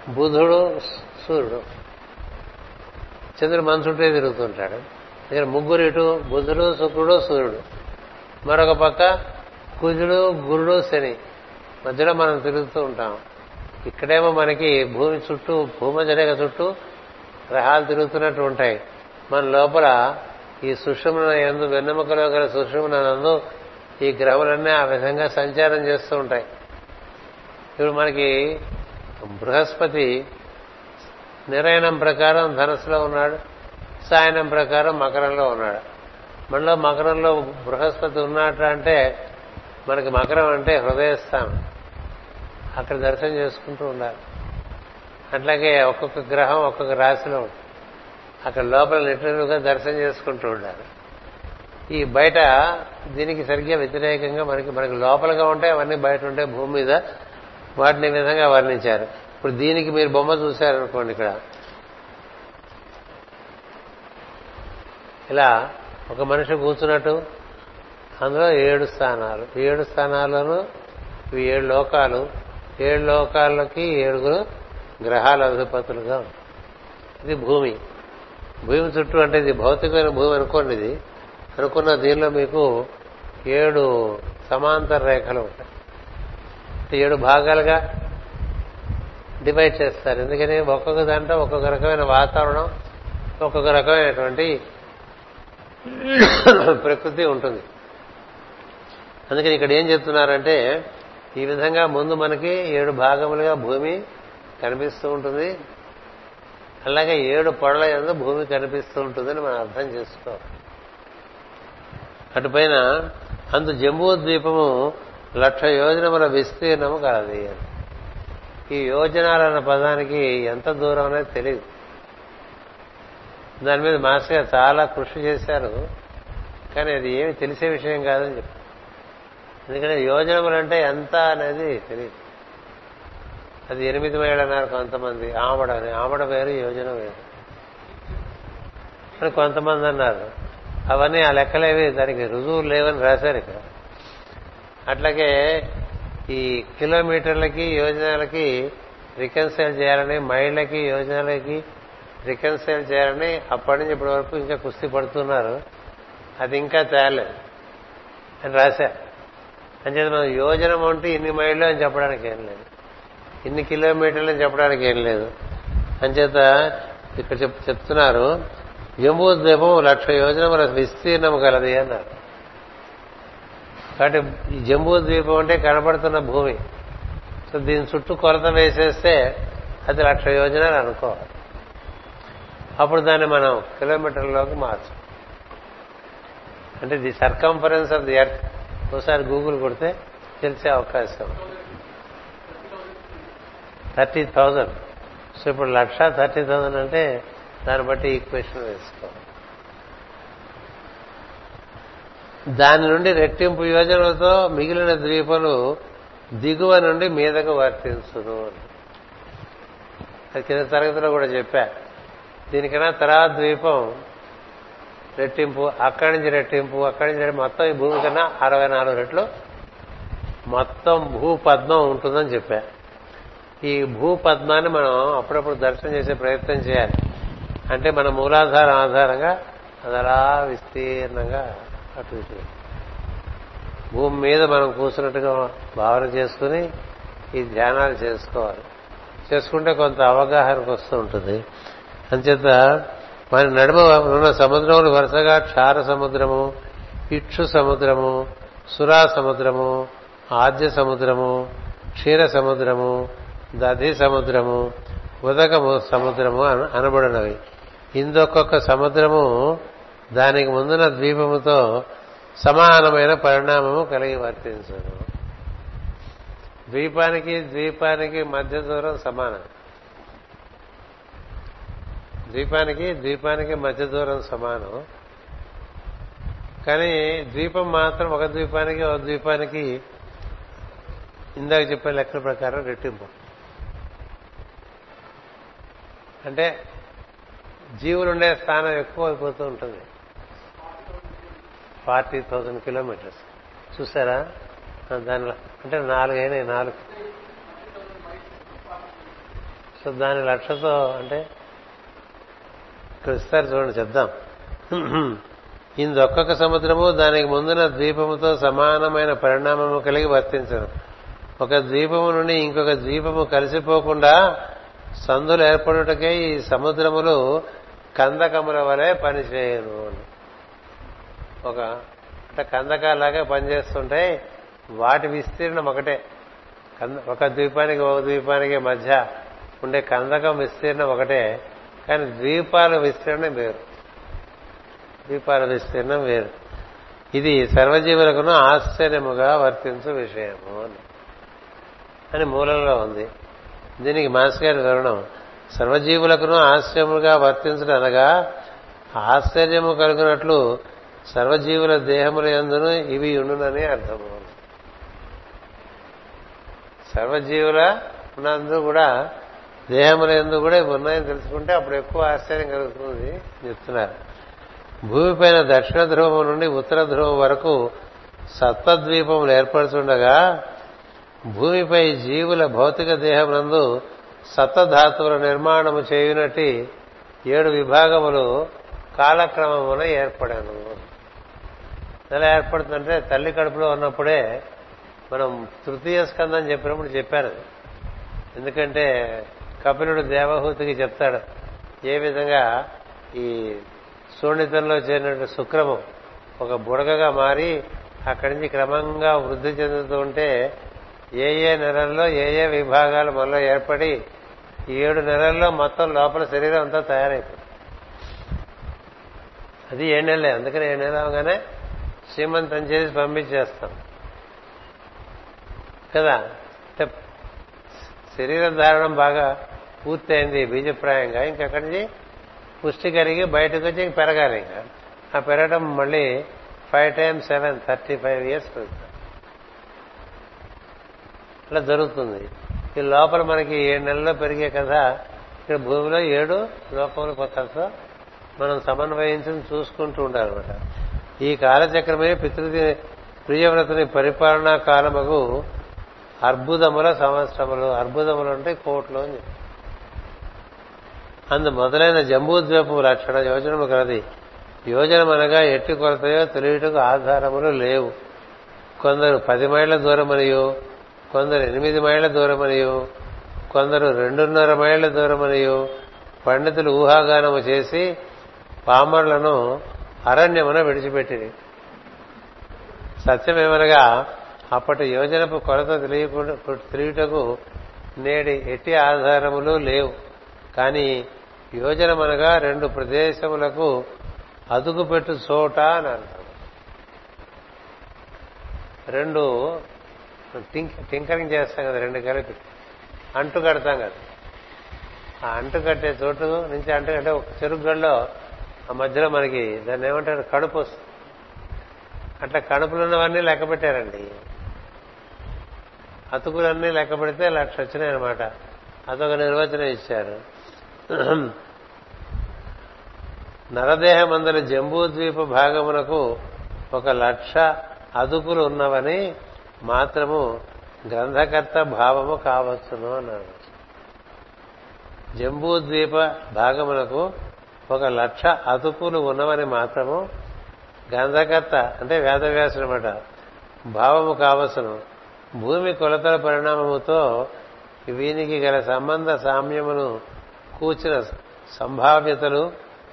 బుధుడు సూర్యుడు. చంద్రుడు మన చుట్టే తిరుగుతుంటాడు. ఇక్కడ ముగ్గురు ఇటు బుధుడు శుక్రుడు సూర్యుడు. మరొక పక్క కుజుడు గురుడు శని. మధ్యలో మనం తిరుగుతూ ఉంటాం. ఇక్కడేమో మనకి భూమి చుట్టూ భూమజరేఖ చుట్టూ గ్రహాలు తిరుగుతున్నట్టు ఉంటాయి. మన లోపల ఈ సుషుమ్న ఎందు వెన్నెముకలో గల సుషుమ్న నందు ఈ గ్రహములన్నీ ఆ విధంగా సంచారం చేస్తూ ఉంటాయి. ఇప్పుడు మనకి బృహస్పతి నిరయణం ప్రకారం ధనస్సులో ఉన్నాడు సాయనం ప్రకారం మకరంలో ఉన్నాడు. మనలో మకరంలో బృహస్పతి ఉన్నట్టు అంటే మనకి మకరం అంటే హృదయస్థానం. అక్కడ దర్శనం చేసుకుంటూ ఉండాలి. అట్లాగే ఒక్కొక్క గ్రహం ఒక్కొక్క రాశిలో ఉంటుంది అక్కడ లోపల నిట్టుగా దర్శనం చేసుకుంటూ ఉండాలి. ఈ బయట దీనికి సరిగ్గా వ్యతిరేకంగా మనకి మనకి లోపలగా ఉంటాయి అవన్నీ బయట ఉంటాయి భూమి మీద వాటిని విధంగా వర్ణించారు. ఇప్పుడు దీనికి మీరు బొమ్మ చూశారనుకోండి ఇక్కడ. ఇలా ఒక మనిషి కూర్చున్నట్టు అందులో ఏడు స్థానాలు. ఏడు స్థానాల్లోనూ ఇవి ఏడు లోకాలు. ఏడు లోకాలకి ఏడుగురు గ్రహాల అధిపతులుగా ఇది భూమి. భూమి చుట్టూ అంటే ఇది భౌతికమైన భూమి అనుకోండి ఇది. అనుకున్న దీనిలో మీకు ఏడు సమాంతర రేఖలు ఉంటాయి. ఏడు భాగాలుగా డివైడ్ చేస్తారు. ఎందుకని? ఒక్కొక్క దాంట్లో ఒక్కొక్క రకమైన వాతావరణం ఒక్కొక్క రకమైనటువంటి ప్రకృతి ఉంటుంది. అందుకని ఇక్కడ ఏం చెప్తున్నారంటే ఈ విధంగా ముందు మనకి ఏడు భాగములుగా భూమి కనిపిస్తూ ఉంటుంది. అలాగే ఏడు పొడల ఎందు భూమి కనిపిస్తూ ఉంటుందని మనం అర్థం చేసుకోవాలి. అటుపైన అందు జంబూ ద్వీపము లక్ష యోజనముల విస్తీర్ణము కలది ఈ యోజనాలన్న పదానికి ఎంత దూరం అనేది తెలియదు దాని మీద మాస్టర్ గారు చాలా కృషి చేశారు. కానీ అది ఏమి తెలిసే విషయం కాదని చెప్పి ఎందుకంటే యోజనములు అంటే ఎంత అనేది తెలియదు అది ఎనిమిది వేలు అన్నారు కొంతమంది ఆమడ అని. ఆమడ వేరు యోజన వేరు. అని కొంతమంది అన్నారు. అవన్నీ ఆ లెక్కలేవి దానికి రుజువులు లేవని రాశారు ఇక్కడ. అట్లాగే ఈ కిలోమీటర్లకి యోజనాలకి రికన్సైల్ చేయాలని మైళ్ళకి యోజనాలకి రికన్సైల్ చేయాలని అప్పటి నుంచి ఇప్పటి వరకు ఇంకా కుస్తీ పడుతున్నారు. అది ఇంకా తేలేదు అని రాశారు అంచేత మనం యోజనం అంటే ఇన్ని మైళ్ళు అని చెప్పడానికి ఏం లేదు. ఇన్ని కిలోమీటర్లు అని చెప్పడానికి ఏం లేదు. అంచేత ఇక్కడ చెప్తున్నారు జంబూ ద్వీపం లక్ష యోజనముల విస్తీర్ణము కలది అన్నారు. కాబట్టి ఈ జంబూ ద్వీపం అంటే కనబడుతున్న భూమి. సో దీని చుట్టూ కొరత వేసేస్తే అది లక్ష యోజనాలు అనుకోవాలి. అప్పుడు దాన్ని మనం కిలోమీటర్లోకి మార్చు. అంటే the circumference of the earth. ఒకసారి గూగుల్ కొడితే తెలిసే అవకాశం. Thirty thousand. సో ఇప్పుడు లక్ష థర్టీ థౌజండ్ అంటే దాన్ని బట్టి ఈక్వేషన్ వేసుకోవాలి. దాని నుండి రెట్టింపు యోజనలతో మిగిలిన ద్వీపాలు దిగువ నుండి మీదకు వర్తించును అది కింద తరగతిలో కూడా చెప్పా. దీనికన్నా తర్వాత ద్వీపం రెట్టింపు అక్కడి నుంచి రెట్టింపు అక్కడి నుంచి మొత్తం ఈ భూమి కన్నా అరవై నాలుగు రెట్లు మొత్తం భూపద్మం ఉంటుందని చెప్పా. ఈ భూపద్మాన్ని మనం అప్పుడప్పుడు దర్శనం చేసే ప్రయత్నం చేయాలి. అంటే మన మూలాధారం ఆధారంగా అది అలా విస్తీర్ణంగా అటు ఇటు. భూమి మీద మనం కూర్చున్నట్టుగా భావన చేసుకుని ఈ ధ్యానాలు చేసుకోవాలి. చేసుకుంటే కొంత అవగాహనకు వస్తూ ఉంటుంది. అంచేత మన నడుమ ఉన్న సముద్రములు వరుసగా క్షార సముద్రము ఇక్షు సముద్రము సురా సముద్రము ఆద్య సముద్రము క్షీర సముద్రము దధి సముద్రము ఉదకము సముద్రము అనబడినవి. ఇందొక్కొక్క సముద్రము దానికి ముందున ద్వీపముతో సమానమైన పరిణామము కలిగి వర్తించను ద్వీపానికి ద్వీపానికి మధ్య దూరం సమానం. ద్వీపానికి ద్వీపానికి మధ్య దూరం సమానం. కానీ ద్వీపం మాత్రం ఒక ద్వీపానికి ఒక ద్వీపానికి ఇందాక చెప్పే లెక్కల ప్రకారం రెట్టింపు. అంటే జీవులు ఉండే స్థానం ఎక్కువ అయిపోతూ ఉంటుంది. Forty thousand kilometres. చూసారా? దానిలో అంటే నాలుగైనాయి నాలుగు. సో దాని లక్షతో అంటే ఇస్తారు చూడండి చెప్దాం. ఇందొక్కొక్క సముద్రము దానికి ముందున ద్వీపముతో సమానమైన పరిణామము కలిగి వర్తించను. ఒక ద్వీపము నుండి ఇంకొక ద్వీపము కలిసిపోకుండా సందులు ఏర్పడుటకే ఈ సముద్రములు కందకముల వలె పనిచేయను ఒక అంటే కందకాలాగా పనిచేస్తుంటే వాటి విస్తీర్ణం ఒకటే. ఒక ద్వీపానికి ఒక ద్వీపానికి మధ్య ఉండే కందకం విస్తీర్ణం ఒకటే కానీ ద్వీపాల విస్తీర్ణం వేరు. ద్వీపాల విస్తీర్ణం వేరు. ఇది సర్వజీవులకును ఆశ్చర్యముగా వర్తించు విషయము అని. మూలంలో ఉంది. దీనికి మాస్ గారి వివరణం సర్వజీవులకును ఆశ్చర్యముగా వర్తించడం అనగా ఆశ్చర్యము కలిగినట్లు సర్వజీవుల దేహముల ఎందును ఇవి ఉండునని అర్థము. సర్వజీవుల నందు కూడా దేహముల ఎందు కూడా ఇవి ఉన్నాయని తెలుసుకుంటే అప్పుడు ఎక్కువ ఆశ్చర్యం కలుగుతుంది చెప్తున్నారు. భూమిపైన దక్షిణ ధ్రువం నుండి ఉత్తర ధ్రువం వరకు సత్వద్వీపములు ఏర్పడుతుండగా భూమిపై జీవుల భౌతిక దేహమునందు సత్వధాతువుల నిర్మాణము చేయునట్టి ఏడు విభాగములు కాలక్రమమున ఏర్పడాను. ఎలా ఏర్పడుతుందంటే తల్లి కడుపులో ఉన్నప్పుడే మనం తృతీయ స్కందం చెప్పినప్పుడు చెప్పాను ఎందుకంటే కపిలుడు దేవహూతికి చెప్తాడు ఏ విధంగా ఈ శూన్యతంలో చేరినట్టు శుక్రము ఒక బుడగగా మారి అక్కడి నుంచి క్రమంగా వృద్ధి చెందుతూ ఉంటే ఏ ఏ నెలల్లో ఏ ఏ విభాగాలు మనలో ఏర్పడి ఈ ఏడు నెలల్లో మొత్తం లోపల శరీరం అంతా తయారైపోతుంది. అది ఏడు నెలలే అందుకని ఏడు నెలలు అవగానే శ్రీమంతం చేసి పంపించేస్తాం. కదా? అంటే శరీర ధారణం బాగా పూర్తయింది బీజప్రాయంగా. ఇంకక్కడి నుంచి? పుష్టి కలిగి బయటకు వచ్చి ఇంక పెరగాలి ఇంకా. ఆ పెరగడం మళ్ళీ five times seven thirty five years పెరుగుతాం ఇట్లా జరుగుతుంది. ఈ లోపల మనకి ఏడు నెలల్లో పెరిగే కథ ఇక్కడ భూమిలో ఏడు లోకములు కథ మనం సమన్వయించి చూసుకుంటూ ఉండాలన్నమాట. ఈ కాలచక్రమే పితృ ప్రియవ్రతుని పరిపాలనా కాలముకు అర్బుదముల సంవత్సరములు. అర్బుదములు అంటే కోట్లు అని అందు మొదలైన జంబూద్వీపం లక్షణ యోజనము కలది. యోజనం అనగా ఎట్టి కొరతయో తెలియటకు ఆధారములు లేవు. కొందరు పది మైళ్ళ దూరమనియు కొందరు ఎనిమిది మైళ్ళ దూరమనియు కొందరు రెండున్నర మైళ్ళ దూరమనియు పండితులు ఊహాగానము చేసి పామర్లను అరణ్యమున విడిచిపెట్టి సత్యమేమనగా అప్పటి యోజనపు కొరత తెలియకుండా తెలియటకు నేడి ఎట్టి ఆధారములు లేవు. కానీ యోజనమనగా రెండు ప్రదేశములకు అదుగుపెట్టు చోట అని అంటారు. రెండు టింకరింగ్ చేస్తాం కదా రెండు కలిపి. అంటు కడతాం కదా. ఆ అంటు కట్టే చోటు నుంచి అంటు కట్టే ఒక చెరుగల్లో ఆ మధ్యలో మనకి దాన్ని ఏమంటారు? కడుపు వస్తుంది. అట్లా కడుపులు ఉన్నవన్నీ లెక్క పెట్టారండి. అతుకులన్నీ లెక్క పెడితే లక్ష వచ్చినాయన్నమాట. అదొక నిర్వచనం ఇచ్చారు. నరదేహమందలి జంబూద్వీప భాగమునకు ఒక లక్ష అదుపులు ఉన్నవని మాత్రము గ్రంథకర్త భావము కావచ్చును అన్నాడు జంబూద్వీప భాగమునకు ఒక లక్ష అదుపులు ఉన్నవని మాత్రము గంధకర్త అంటే వేదవ్యాసుడు అనమాట భావము కావసను భూమి కొలతల పరిణామముతో వీనికి గల సంబంధ సామ్యమును కూర్చిన సంభావ్యతలు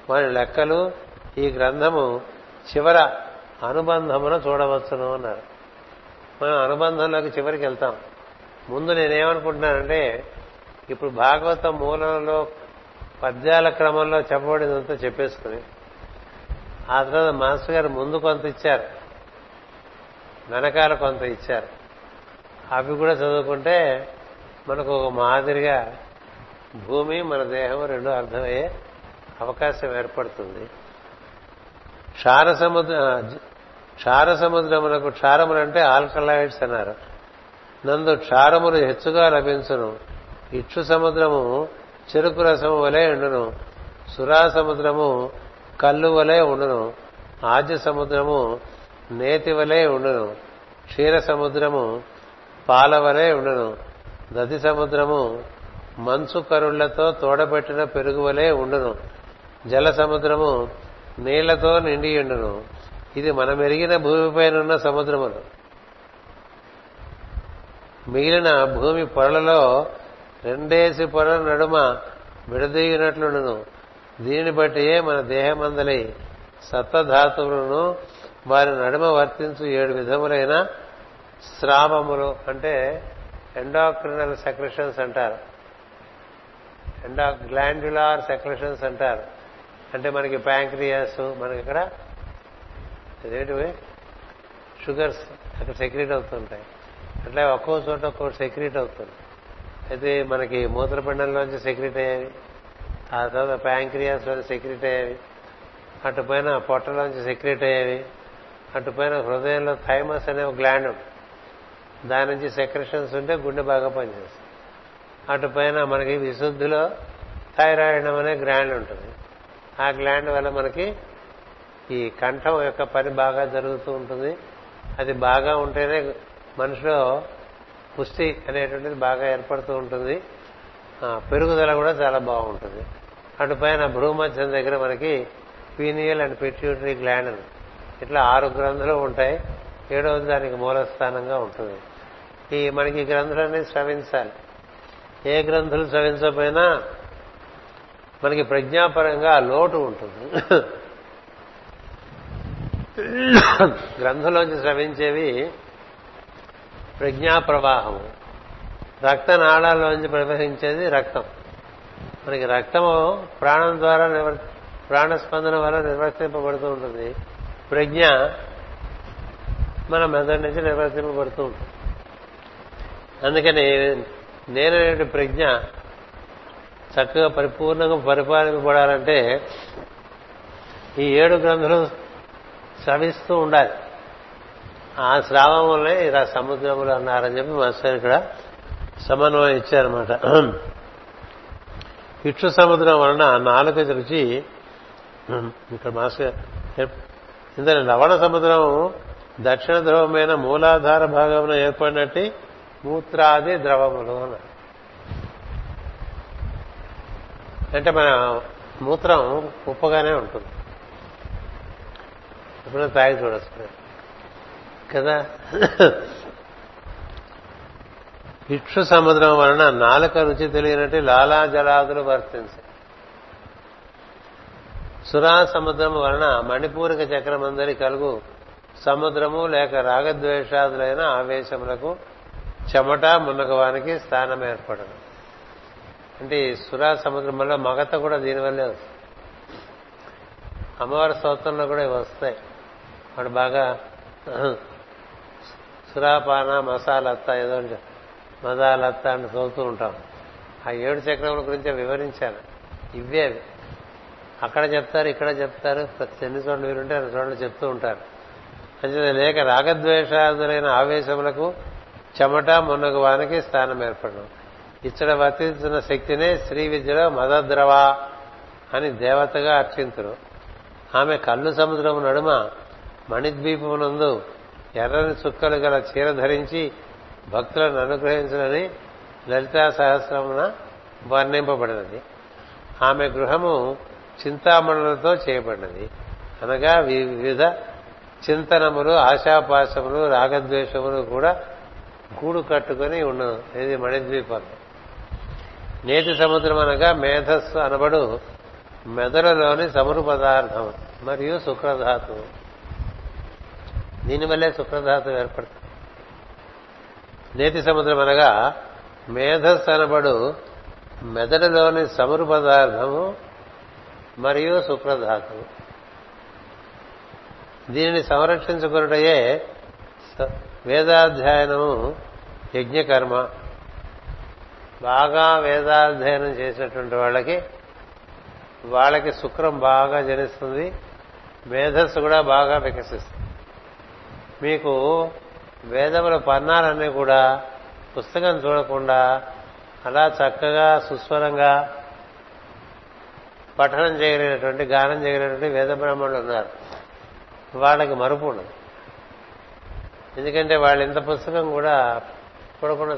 వారి లెక్కలు ఈ గ్రంథము చివర అనుబంధమును చూడవచ్చును అన్నారు. మనం అనుబంధంలోకి చివరికి వెళ్తాం. ముందు నేనేమనుకుంటున్నానంటే ఇప్పుడు భాగవత మూలంలో పద్యాల క్రమంలో చెప్పబడినంత చెప్పేసుకుని ఆ తర్వాత మాస్టర్ గారు ముందు కొంత ఇచ్చారు. వెనకాల కొంత ఇచ్చారు. అవి కూడా చదువుకుంటే మనకు ఒక మాదిరిగా భూమి మన దేహం రెండు అర్థమయ్యే అవకాశం ఏర్పడుతుంది. క్షార సముద్ర క్షార సముద్రమునకు క్షారములు అంటే ఆల్కలాయిడ్స్ అన్నారు. నందు క్షారములు హెచ్చుగా లభించును. ఇచ్చు సముద్రము చెరుకు రసము వలె ఉండును. సురా సముద్రము కళ్ళు వలె ఉండును. ఆద్య సముద్రము నేతి వలె ఉండును. క్షీర సముద్రము పాల వలె ఉండును. దతి సముద్రము మంచు కరుళ్ళతో తోడబెట్టిన పెరుగు వలె ఉండును. జల సముద్రము నీళ్ళతో నిండి ఉండును. ఇది మనం ఎరిగిన భూమిపైనున్న సముద్రములు. మిగిలిన భూమి పొరలలో రెండేసి పొర నడుమ విడదీగినట్లును దీనిని బట్టియే మన దేహమందలి సత్తధాతువులను వారి నడుమ వర్తించు ఏడు విధములైన స్రావములు అంటే ఎండాక్రినల్ సెక్రెషన్స్ అంటారు. ఎండా గ్లాండ్యులార్ సెక్రెషన్స్ అంటారు. అంటే మనకి ప్యాంక్రియాస్ మనకి ఇక్కడ అదేంటివి షుగర్స్ అక్కడ సెక్రీట్ అవుతుంటాయి. అట్లా ఒక్కో చోట ఒక్కో సెక్రీట్ అవుతుంది. అయితే మనకి మూత్రపిండంలోంచి సెక్రెట్ అయ్యేవి ఆ తర్వాత ప్యాంక్రియాస్లోంచి సెక్రెట్ అయ్యేవి అటు పైన పొట్టలోంచి సెక్రెట్ అయ్యేవి అటు పైన హృదయంలో థైమస్ అనే ఒక గ్లాండ్ దాని నుంచి సెక్రెషన్స్ ఉంటే గుండె బాగా పనిచేస్తుంది. అటు పైన మనకి విశుద్ధిలో థైరాయిడ్ అనే గ్లాండ్ ఉంటుంది. ఆ గ్లాండ్ వల్ల మనకి ఈ కంఠం యొక్క పని బాగా జరుగుతూ ఉంటుంది. అది బాగా ఉంటేనే మనిషిలో పుష్టి అనేటువంటిది బాగా ఏర్పడుతూ ఉంటుంది. పెరుగుదల కూడా చాలా బాగుంటుంది. అటు పైన భ్రూమధ్యం దగ్గర మనకి పీనియల్ అండ్ పిట్యూటరీ గ్లాండ్ అని. ఇట్లా ఆరు గ్రంథులు ఉంటాయి. ఏడవది దానికి మూలస్థానంగా ఉంటుంది. ఈ మనకి గ్రంథులన్నీ శ్రవించాలి ఏ గ్రంథులు శ్రవించకపోయినా మనకి ప్రజ్ఞాపరంగా లోటు ఉంటుంది. గ్రంథంలోంచి శ్రవించేవి ప్రజ్ఞా ప్రవాహము రక్తనాళాల్లోంచి ప్రవహించేది రక్తం. మనకి రక్తము ప్రాణం ద్వారా ప్రాణస్పందన వల్ల నిర్వర్తింపబడుతూ ఉంటుంది. ప్రజ్ఞ మన మెదడు నుంచి నిర్వర్తింపబడుతూ ఉంటుంది. అందుకని నేననే ప్రజ్ఞ చక్కగా పరిపూర్ణంగా పరిపాలింపబడాలంటే ఈ ఏడు గ్రంథులు స్రవిస్తూ ఉండాలి. ఆ స్రావం ఇలా సముద్రములు అన్నారని చెప్పి మాస్టర్ ఇక్కడ సమన్వయం ఇచ్చారన్నమాట. ఇక్షు సముద్రం వలన నాలుక రుచి ఇక్కడ మాస్టర్ ఇందులో లవణ సముద్రం దక్షిణ ధ్రువమైన మూలాధార భాగంలో ఏర్పడినట్టు మూత్రాది ద్రవములు అన్నారు. అంటే మన మూత్రం ఉప్పగానే ఉంటుంది. ఎప్పుడైనా తాగి చూడొచ్చు. కదా? ఇక్షు సముద్రం వలన నాలుక రుచి తెలియనట్టు లాలాజలాదులు వర్తించాయి. సురా సముద్రం వలన మణిపూరిక చక్రమందరి కలుగు సముద్రము లేక రాగద్వేషాదులైన ఆవేశములకు చెమట మున్నగవానికి స్థానం ఏర్పడదు. అంటే ఈ సురా సముద్రం వల్ల మగత కూడా దీనివల్లే వస్తుంది. అమ్మవారి స్తోత్రంలో కూడా ఇవి వస్తాయి. వాడు బాగా సురాపాన మసాలత్త ఏదో మదాలత్త అని చదువుతూ ఉంటాం. ఆ ఏడు చక్రముల గురించి వివరించాను ఇవే అక్కడ చెప్తారు ఇక్కడ చెప్తారు ప్రతి ఎన్ని చోట్ల వీరుంటే అన్ని చోట్ల చెప్తూ ఉంటారు. అంటే లేక రాగద్వేషాదులైన ఆవేశములకు చెమట మున్నగు వానికి స్థానం ఏర్పడడం. ఇచ్చట వర్తించిన శక్తినే శ్రీ విద్యలో మదద్రవ అని దేవతగా అర్చింతురు. ఆమె కళ్ళు సముద్రము నడుమ మణిద్వీపమునందు ఎర్రని చుక్కలు గల చీర ధరించి భక్తులను అనుగ్రహించాలని లలితా సహస్రమున వర్ణింపబడినది. ఆమె గృహము చింతామణులతో చేయబడినది. అనగా వివిధ చింతనములు ఆశాపాశములు రాగద్వేషములు కూడా గూడు కట్టుకుని ఉన్నది ఇది మణిద్వీపంలో నేతి సముద్రం అనగా మేధస్సు అనబడు మెదడులోని సమరు పదార్థం మరియు శుక్రధాతువు. దీనివల్లే శుక్రధాతువు ఏర్పడుతుంది. నేతి సముద్రం అనగా మేధస్సు అనబడు మెదడులోని సమురు పదార్థము మరియు శుక్రధాతువు దీనిని సంరక్షించుకున్నటయే వేదాధ్యయనము యజ్ఞకర్మ. బాగా వేదాధ్యయనం చేసినటువంటి వాళ్ళకి వాళ్ళకి శుక్రం బాగా జనిస్తుంది మేధస్సు కూడా బాగా వికసిస్తుంది. మీకు వేదముల పన్నాలన్నీ కూడా పుస్తకం చూడకుండా అలా చక్కగా సుస్వరంగా పఠనం చేయలేనటువంటి గానం చేయలేనటువంటి వేద బ్రాహ్మణులు ఉన్నారు. వాళ్ళకి మరుపు ఉండదు. ఎందుకంటే వాళ్ళు ఇంత పుస్తకం కూడా చూడకుండా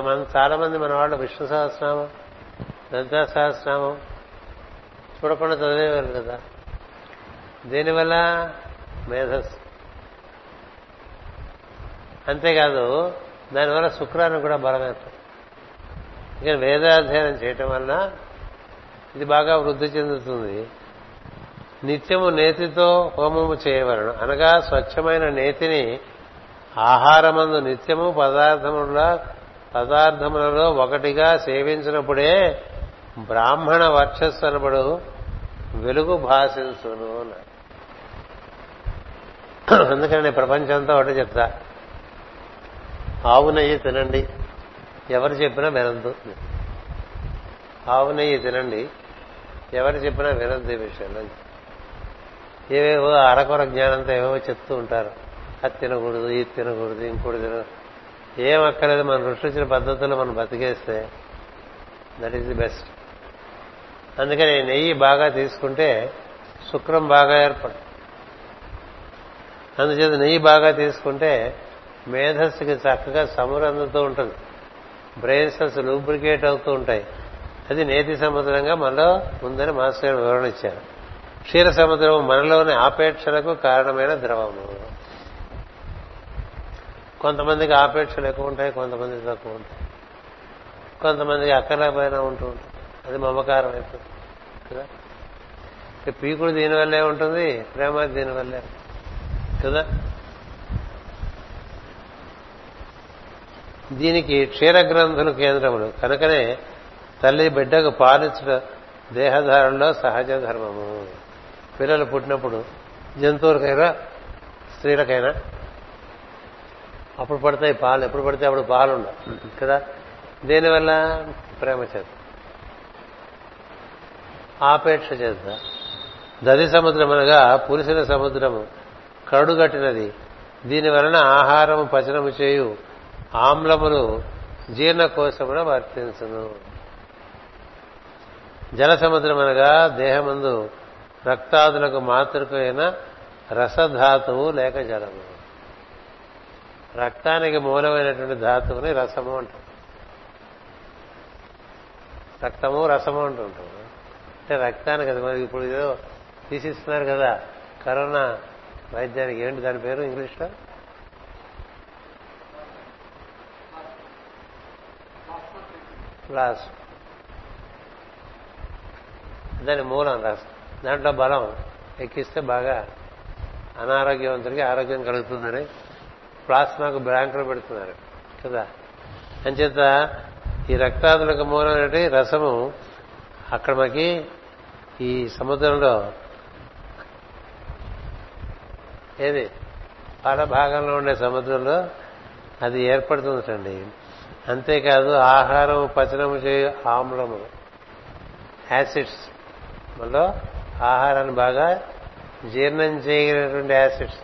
మన చాలా మంది మన వాళ్ళు విష్ణు సహస్రనామం లలితా సహస్రనామం చూడకుండా చదివేవారు కదా. దీనివల్ల మేధస్సు. అంతేకాదు దానివల్ల శుక్రాన్ని కూడా బలమేస్తుంది ఇంకా వేదాధ్యయనం చేయటం వల్ల ఇది బాగా వృద్ధి చెందుతుంది. నిత్యము నేతితో హోమము చేయవలను. అనగా స్వచ్ఛమైన నేతిని ఆహారమందు నిత్యము పదార్థముల పదార్థములలో ఒకటిగా సేవించినప్పుడే బ్రాహ్మణ వర్చస్సు అనబడు వెలుగు భాషించును అందుకని ప్రపంచంతో ఒకటి చెప్తా. ఆవు నెయ్యి తినండి ఎవరు చెప్పినా వినద్దు ఆవు నెయ్యి తినండి ఎవరు చెప్పినా వినద్దు ఈ విషయంలో ఏవేవో అరకొర జ్ఞానంతో ఏవేవో చెప్తూ ఉంటారు. అది తినకూడదు ఇది తినకూడదు ఇంకోటి తిన ఏం అక్కర్లేదు మన రుచిన వచ్చిన పద్ధతుల్లో మనం బతికేస్తే దట్ ఈస్ ది బెస్ట్ అందుకని నెయ్యి బాగా తీసుకుంటే శుక్రం బాగా ఏర్పడు అందుచేత నెయ్యి బాగా తీసుకుంటే మేధస్సుకి చక్కగా సమురందుతూ ఉంటుంది. బ్రెయిన్ సెల్స్ లూబ్రికేట్ అవుతూ ఉంటాయి. అది నేతి సముద్రంగా మనలో ఉందని మాస్టర్ వివరణ ఇచ్చారు. క్షీర సముద్రం మనలోని ఆపేక్షలకు కారణమైన ద్రవము. కొంతమందికి ఆపేక్షలు ఎక్కువ ఉంటాయి కొంతమందికి తక్కువ ఉంటాయి. కొంతమందికి అక్కర్లేకపోయినా ఉంటూ ఉంటాయి. అది మమకారం అయిపోతుంది. కదా? పీకుడు దీనివల్లే ఉంటుంది ప్రేమ దీనివల్లే కదా? దీనికి క్షీరగ్రంథులు కేంద్రములు. కనుకనే తల్లి బిడ్డకు పాలించట దేహధారణలో సహజ ధర్మము. పిల్లలు పుట్టినప్పుడు జంతువులకైనా స్త్రీలకైనా అప్పుడు పడతాయి పాలు. ఎప్పుడు పడితే అప్పుడు పాలు ఉండవు. కదా? దేనివల్ల? ప్రేమ చేత. ఆపేక్ష చేత దరి సముద్రం అనగా పురుషుల సముద్రము కరుడుగట్టినది దీని వలన ఆహారము పచనము చేయు. ఆమ్లములు జీర్ణకోశమున వర్తించును. జల సముద్రం అనగా దేహమందు రక్తాదులకు మాతృకైన రసధాతువు లేక జలము. రక్తానికి మూలమైనటువంటి ధాతువుని రసము అంటాం రక్తము రసము అంటుంటాం అంటే రక్తాన్ని కదా మరి ఇప్పుడు ఏదో తీసిస్తున్నారు కదా. కరోనా వైద్యానికి ఏంటి దాని పేరు ఇంగ్లీష్లో? ప్లాస్. దాని మూలం రసం దాంట్లో బలం ఎక్కిస్తే బాగా అనారోగ్యవంతుడికి ఆరోగ్యం కలుగుతుందని ప్లాస్మాకు బ్యాంకులు పెడుతున్నారు కదా. అంచేత ఈ రక్తాదులకు మూలమైనటువంటి రసము అక్కడ మనకి ఈ సముద్రంలో ఏది? పడ భాగంలో ఉండే సముద్రంలో అది ఏర్పడుతుందండి. అంతేకాదు ఆహారం పచనము చేయు ఆమ్లము. యాసిడ్స్ మనలో ఆహారాన్ని బాగా జీర్ణం చేయగలిగినటువంటి యాసిడ్స్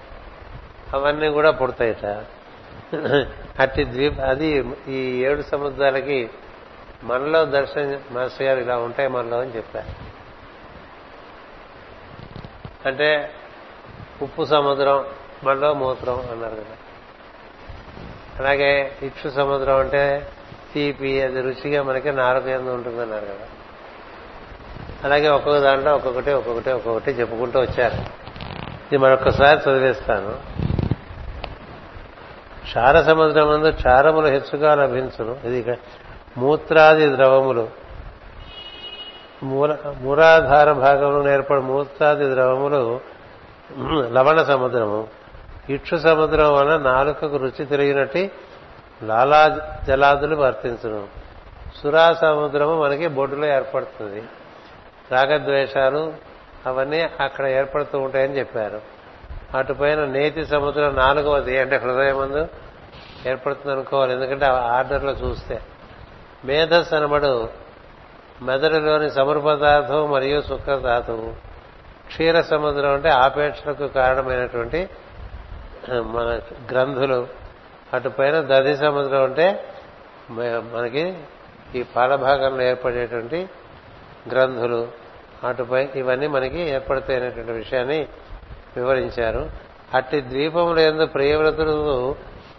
అవన్నీ కూడా పుడతాయిట. అట్టి ద్వీప అది ఈ ఏడు సముద్రాలకి మనలో దర్శనం మాస్టర్ గారు ఇలా ఉంటాయి మనలో అని చెప్పారు. అంటే ఉప్పు సముద్రం మనలో మూత్రం అన్నారు కదా. అలాగే ఇక్షు సముద్రం అంటే తీపి అది రుచిగా మనకి నారకేంద్రం ఉంటుందన్నారు కదా. అలాగే ఒక్కొక్క దాంట్లో ఒక్కొక్కటి ఒక్కొక్కటి ఒక్కొక్కటి చెప్పుకుంటూ వచ్చారు. ఇది మరొకసారి చదివేస్తాను. క్షార సముద్రం నందు క్షారములు హెచ్చుగా లభించును. ఇది మూత్రాది ద్రవములు. మూల మూలాధార భాగంలో ఏర్పడి మూత్రాది ద్రవములు లవణ సముద్రము. ఇక్షు సముద్రం వలన నాలుకకు రుచి తిరిగినట్టు లాలా జలాదులు వర్తించును. సురా సముద్రము మనకి బొడ్డులో ఏర్పడుతుంది. రాగద్వేషాలు అవన్నీ అక్కడ ఏర్పడుతూ ఉంటాయని చెప్పారు. అటుపైన నేతి సముద్రం నాలుగవది అంటే హృదయం ముందు ఏర్పడుతుంది అనుకోవాలి ఎందుకంటే ఆ ఆర్డర్లో చూస్తే మేధస్ అనబడు మెదడులోని సమరు పదార్థం మరియు శుక్ర ధాతువు క్షీర సముద్రం అంటే ఆపేక్షలకు కారణమైనటువంటి మన గ్రంథులు. అటుపైన దధి సముద్రం అంటే మనకి ఈ పాలభాగంలో ఏర్పడేటువంటి గ్రంథులు. అటుపై ఇవన్నీ మనకి ఏర్పడతాయినటువంటి విషయాన్ని వివరించారు. అట్టి ద్వీపములు ఎందు ప్రియవ్రతుడు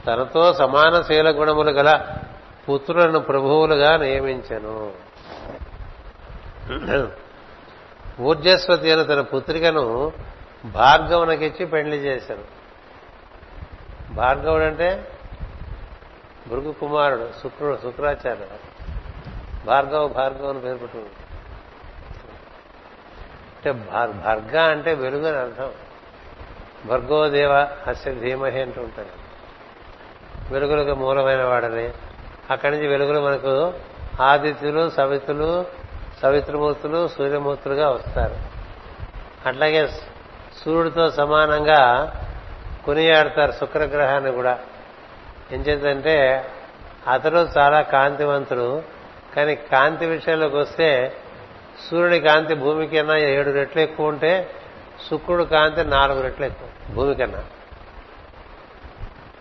తనతో సమాన శీల గుణములు గల పుత్రులను ప్రభువులుగా నియమించను. ఊర్జస్వతి అని తన పుత్రికను భార్గవునకిచ్చి పెళ్ళి చేశాను భార్గవుడు అంటే భృగు కుమారుడు శుక్రుడు శుక్రాచార్యుడు. భార్గవ భార్గవ్ అని పేరు పెట్టుకుంది. అంటే భర్గ అంటే వెలుగు అని అర్థం. భర్గోదేవ అస్య ధీమహి అంటూ ఉంటాడు వెలుగులకు మూలమైన వాడని. అక్కడి నుంచి వెలుగులు మనకు ఆదిత్యులు సవితులు సవిత్రమూర్తులు సూర్యమూర్తులుగా వస్తారు. అట్లాగే సూర్యుడితో సమానంగా కొనియాడతారు శుక్రగ్రహాన్ని కూడా. ఏం చేద్దంటే అతడు చాలా కాంతివంతుడు. కానీ కాంతి విషయంలోకి వస్తే సూర్యుడి కాంతి భూమి కన్నా ఏడు రెట్లు ఎక్కువ ఉంటే శుక్రుడు కాంతి నాలుగు రెట్లు ఎక్కువ భూమి కన్నా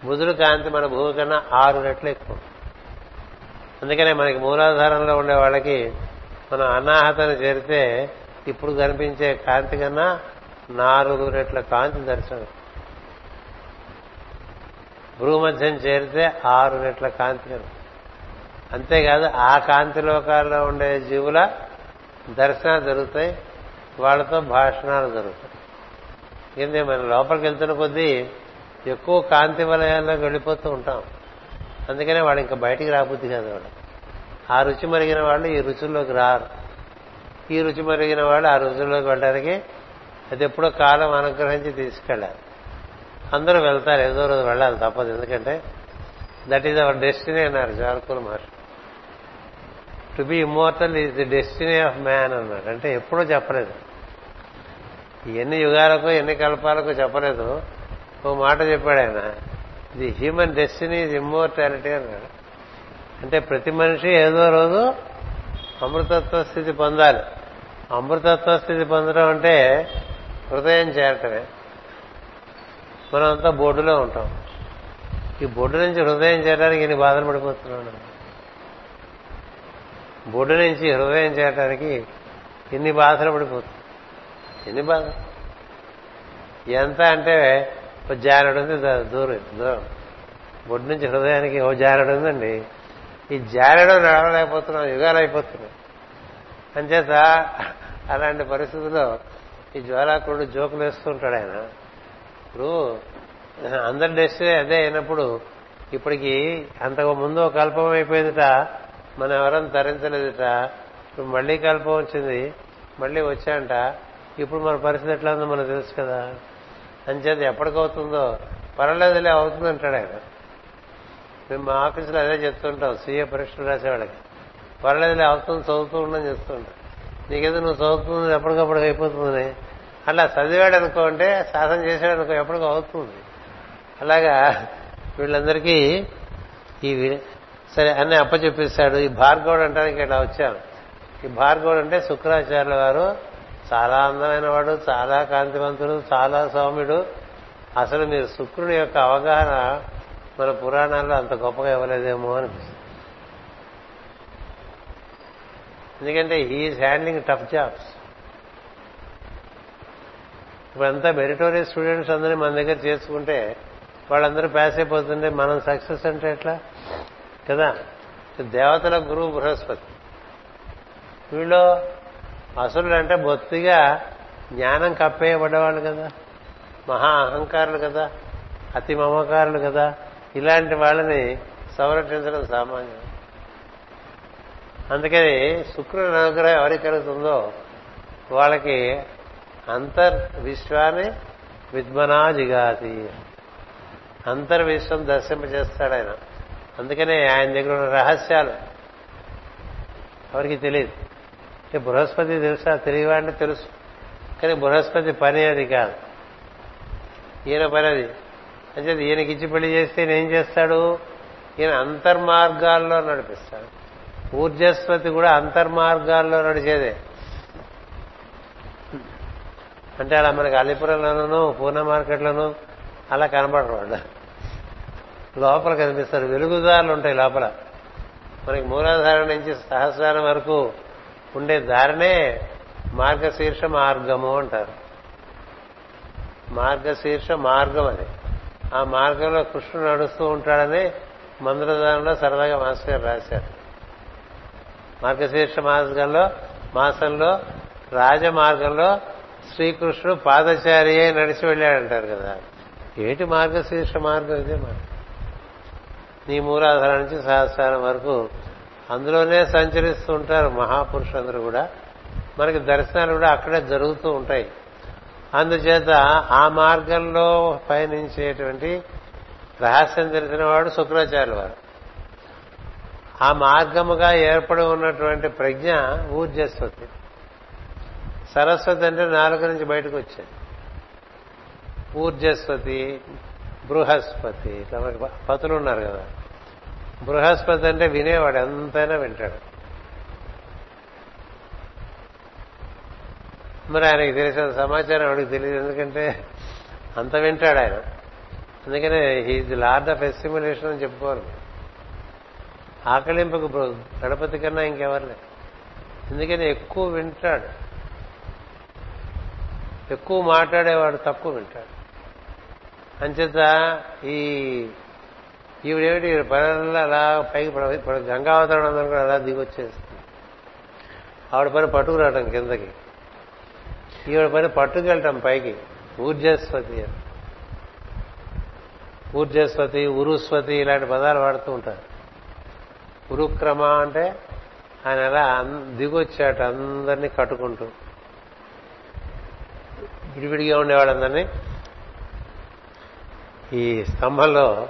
బుధుడు కాంతి మన భూమి కన్నా ఆరు రెట్లు ఎక్కువ. అందుకనే మనకి మూలాధారంలో ఉండే వాళ్ళకి మనం అనాహతను చేరితే ఇప్పుడు కనిపించే కాంతి కన్నా నాలుగు రెట్ల కాంతి దర్శనం. భూమధ్యం చేరితే ఆరు రెట్ల కాంతి కనుక అంతేకాదు ఆ కాంతి లోకాల్లో ఉండే జీవుల దర్శనాలు జరుగుతాయి వాళ్ళతో భాషణాలు జరుగుతాయి. ఏంది మనం లోపలికి వెళ్తున్న కొద్దీ ఎక్కువ కాంతి వలయాల్లోకి వెళ్ళిపోతూ ఉంటాం. అందుకనే వాడు ఇంకా బయటికి రాబుద్ది కాదు వాడు. ఆ రుచి మరిగిన వాళ్ళు ఈ రుచుల్లోకి రారు. ఈ రుచి మరిగిన వాళ్ళు ఆ రుచుల్లోకి వెళ్ళడానికి అది ఎప్పుడో కాలం అనుగ్రహించి తీసుకెళ్ళాలి అందరూ వెళ్తారు ఏదో రోజు వెళ్ళాలి తప్పదు. ఎందుకంటే దట్ ఈజ్ అవర్ డెస్టినీ అన్నారు జార్కుల మహర్షి. To be immortal is the destiny of man అన్నాడు. అంటే ఎప్పుడూ చెప్పలేదు. ఎన్ని యుగాలకు ఎన్ని కల్పాలకు చెప్పలేదు. ఓ మాట చెప్పాడు ఆయన. The human destiny is immortality అన్నాడు. అంటే ప్రతి మనిషి ఏదో రోజు అమృతత్వ స్థితి పొందాలి. అమృతత్వ స్థితి పొందడం అంటే హృదయం చేరటమే. మనం అంతా బోర్డులో ఉంటాం. ఈ బొడ్డు నుంచి హృదయం చేయడానికి ఇన్ని బాధలు పడిపోతున్నాను బొడ్డు నుంచి హృదయం చేయడానికి ఇన్ని బాధలు పడిపోతుంది ఎన్ని బాధ ఎంత అంటే ఒక జారడు ఉంది దూరం దూరం. బొడ్డు నుంచి హృదయానికి ఓ జారడు ఉందండి ఈ జారడం నడవలేకపోతున్నాం యుగాలు అయిపోతున్నాయి అంచేత అలాంటి పరిస్థితుల్లో ఈ జ్వాలాకుడు జోకులు వేస్తూ ఉంటాడు ఆయన. ఇప్పుడు అందరి డెస్టినీ అదే అయినప్పుడు ఇప్పటికి అంతకు ముందు కల్పం అయిపోయిందిట మనం ఎవరం తరించలేదుట. ఇప్పుడు మళ్ళీ కల్పం వచ్చింది మళ్ళీ వచ్చాంట ఇప్పుడు మన పరిస్థితి ఎట్లా ఉందో మనకు తెలుసు కదా. అంచేత ఎప్పటికవుతుందో పర్వాలేదులే అవుతుంది అంటాడు ఆయన. మేము మా ఆఫీసులో అదే చెప్తుంటాం. సీఏ పరీక్షలు రాసేవాళ్ళకి పర్వాలేదులే అవుతుంది చదువుతూ ఉండని చెప్తుంటాం. నీకేదో నువ్వు చదువుతుంది ఎప్పటికప్పుడు అయిపోతుంది. అలా చదివాడు అనుకో అంటే సాధన చేశాడు అనుకో ఎప్పటికో అవుతుంది. అలాగా వీళ్ళందరికీ ఈ సరే అన్నీ అప్పచెప్పిస్తాడు ఈ భార్గవుడు అంటానికి ఇట్లా వచ్చాను. ఈ భార్గవుడు అంటే శుక్రాచార్యుల వారు. చాలా అందమైన వాడు చాలా కాంతివంతుడు చాలా సౌమ్యుడు. అసలు మీరు శుక్రుని యొక్క అవగాహన మన పురాణాల్లో అంత గొప్పగా ఇవ్వలేదేమో అనిపిస్తుంది. ఎందుకంటే హీఈస్ హ్యాండ్లింగ్ టఫ్ జాబ్స్ ఇప్పుడంతా మెరిటోరియస్ స్టూడెంట్స్ అందరినీ మన దగ్గర చేసుకుంటే వాళ్ళందరూ పాస్ అయిపోతుంటే మనం సక్సెస్ అంటే ఎట్లా? కదా? దేవతల గురువు బృహస్పతి. వీళ్ళు అసురులు అంటే బొత్తిగా జ్ఞానం కప్పేయబడ్డవాళ్ళు కదా. మహా అహంకారులు కదా. అతి మమకారులు కదా. ఇలాంటి వాళ్ళని సంరక్షించడం సామాన్యం. అందుకని శుక్రుని అనుగ్రహం ఎవరికి కలుగుతుందో వాళ్ళకి అంతర్ విశ్వాన్ని విద్మనా జిగాతి అంతర్విశ్వం దర్శింపజేస్తాడు ఆయన. అందుకనే ఆయన దగ్గర ఉన్న రహస్యాలు ఎవరికి తెలియదు. బృహస్పతి తెలుసా? తెలియవాడిని తెలుసు. కానీ బృహస్పతి పని అది కాదు. ఈయన పని అది. అంటే ఈయనకి ఇచ్చి పెళ్ళి చేస్తే ఏం చేస్తాడు? ఈయన అంతర్మార్గాల్లో నడిపిస్తాడు. ఊర్జస్వతి కూడా అంతర్మార్గాల్లో నడిచేదే. అంటే అలా మనకి అలిపురంలోనూ పూనా మార్కెట్లోనూ అలా కనబడరు వాళ్ళు లోపల కనిపిస్తారు. వెలుగుదారులు ఉంటాయి లోపల. మనకి మూలాధార నుంచి సహస్రారం వరకు ఉండే దారినే మార్గశీర్ష మార్గము అంటారు. మార్గశీర్ష మార్గం అది. ఆ మార్గంలో కృష్ణుడు నడుస్తూ ఉంటాడని మంత్రదానంలో సరదాగా మాస్టర్ గారు రాశారు. మార్గశీర్ష మార్గంలో మాసంలో రాజమార్గంలో శ్రీకృష్ణుడు పాదచారియే నడిచి వెళ్ళాడంటారు కదా. ఏటి మార్గశీర్ష మార్గం ఇదే మార్గం నీ మూలాధార నుంచి సహస్రం వరకు అందులోనే సంచరిస్తూ ఉంటారు మహాపురుషులందరూ కూడా. మనకి దర్శనాలు కూడా అక్కడే జరుగుతూ ఉంటాయి. అందుచేత ఆ మార్గంలో పయనించేటువంటి రహస్యం తెలిసిన వాడు శుక్రాచార్యుల వారు ఆ మార్గముగా ఏర్పడి ఉన్నటువంటి ప్రజ్ఞ ఊర్జస్వతి. సరస్వతి అంటే నాలుగు నుంచి బయటకు వచ్చాయి ఊర్జస్వతి బృహస్పతి ఇట్లా పతులు ఉన్నారు కదా. బృహస్పతి అంటే వినేవాడు ఎంతైనా వింటాడు. మరి ఆయనకి తెలిసిన సమాచారం ఆవిడకి తెలియదు. ఎందుకంటే అంత వింటాడు ఆయన. అందుకనే హీజ్ లార్డ్ ఆఫ్ ఎస్టిమ్యులేషన్ అని చెప్పుకోరు ఆకలింపకు గణపతి కన్నా ఇంకెవరిలే ఎందుకని ఎక్కువ వింటాడు. ఎక్కువ మాట్లాడేవాడు తక్కువ వింటాడు. అంచేత ఈ ఈవిడేమిటి పనుల్లో అలా పైకి ఇప్పుడు గంగావతరణం కూడా అలా దిగొచ్చేస్తుంది ఆవిడ పని పట్టుకురావటం కిందకి. ఈవిడ పని పట్టుకెళ్ళటం పైకి. ఊర్జస్వతి ఊర్జస్వతి ఉరుస్వతి ఇలాంటి పదాలు వాడుతూ ఉంటారు. ఉరుక్రమ అంటే ఆయన ఎలా దిగొచ్చాట అందరినీ కట్టుకుంటూ. విడివిడిగా ఉండేవాళ్ళందరినీ ఈ స్తంభంలో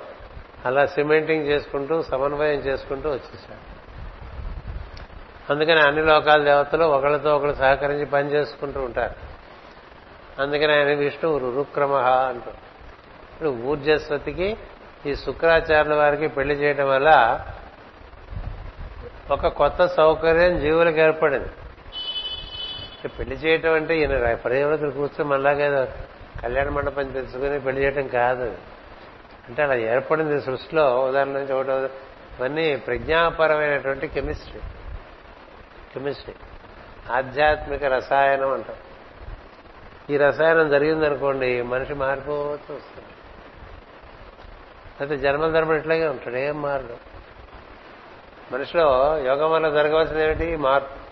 అలా సిమెంటింగ్ చేసుకుంటూ సమన్వయం చేసుకుంటూ వచ్చేసాడు అందుకని అన్ని లోకాల దేవతలు ఒకళ్ళతో ఒకళ్ళు సహకరించి పని చేసుకుంటూ ఉంటారు. అందుకని ఆయన విష్ణువు రురుక్రమ అంటారు ఇప్పుడు ఊర్జస్వతికి ఈ శుక్రాచార్యుల వారికి పెళ్ళి చేయడం వల్ల ఒక కొత్త సౌకర్యం జీవులకు ఏర్పడింది. పెళ్ళి చేయటం అంటే ఈయన పర్యావరణ కూర్చొని మళ్ళాగా కళ్యాణ మండపం తెలుసుకుని పెళ్ళి చేయటం కాదు. అంటే అలా ఏర్పడింది సృష్టిలో ఉదాహరణ నుంచి ఒకటో ఇవన్నీ ప్రజ్ఞాపరమైనటువంటి కెమిస్ట్రీ. కెమిస్ట్రీ. ఆధ్యాత్మిక రసాయనం అంటాం. ఈ రసాయనం జరిగిందనుకోండి మనిషి మారిపోతూ వస్తుంది అయితే జన్మల ధర్మం ఇట్లాగే ఉంటాడు ఏం మారడు మనిషిలో యోగం వల్ల జరగవలసింది ఏమిటి మార్పు.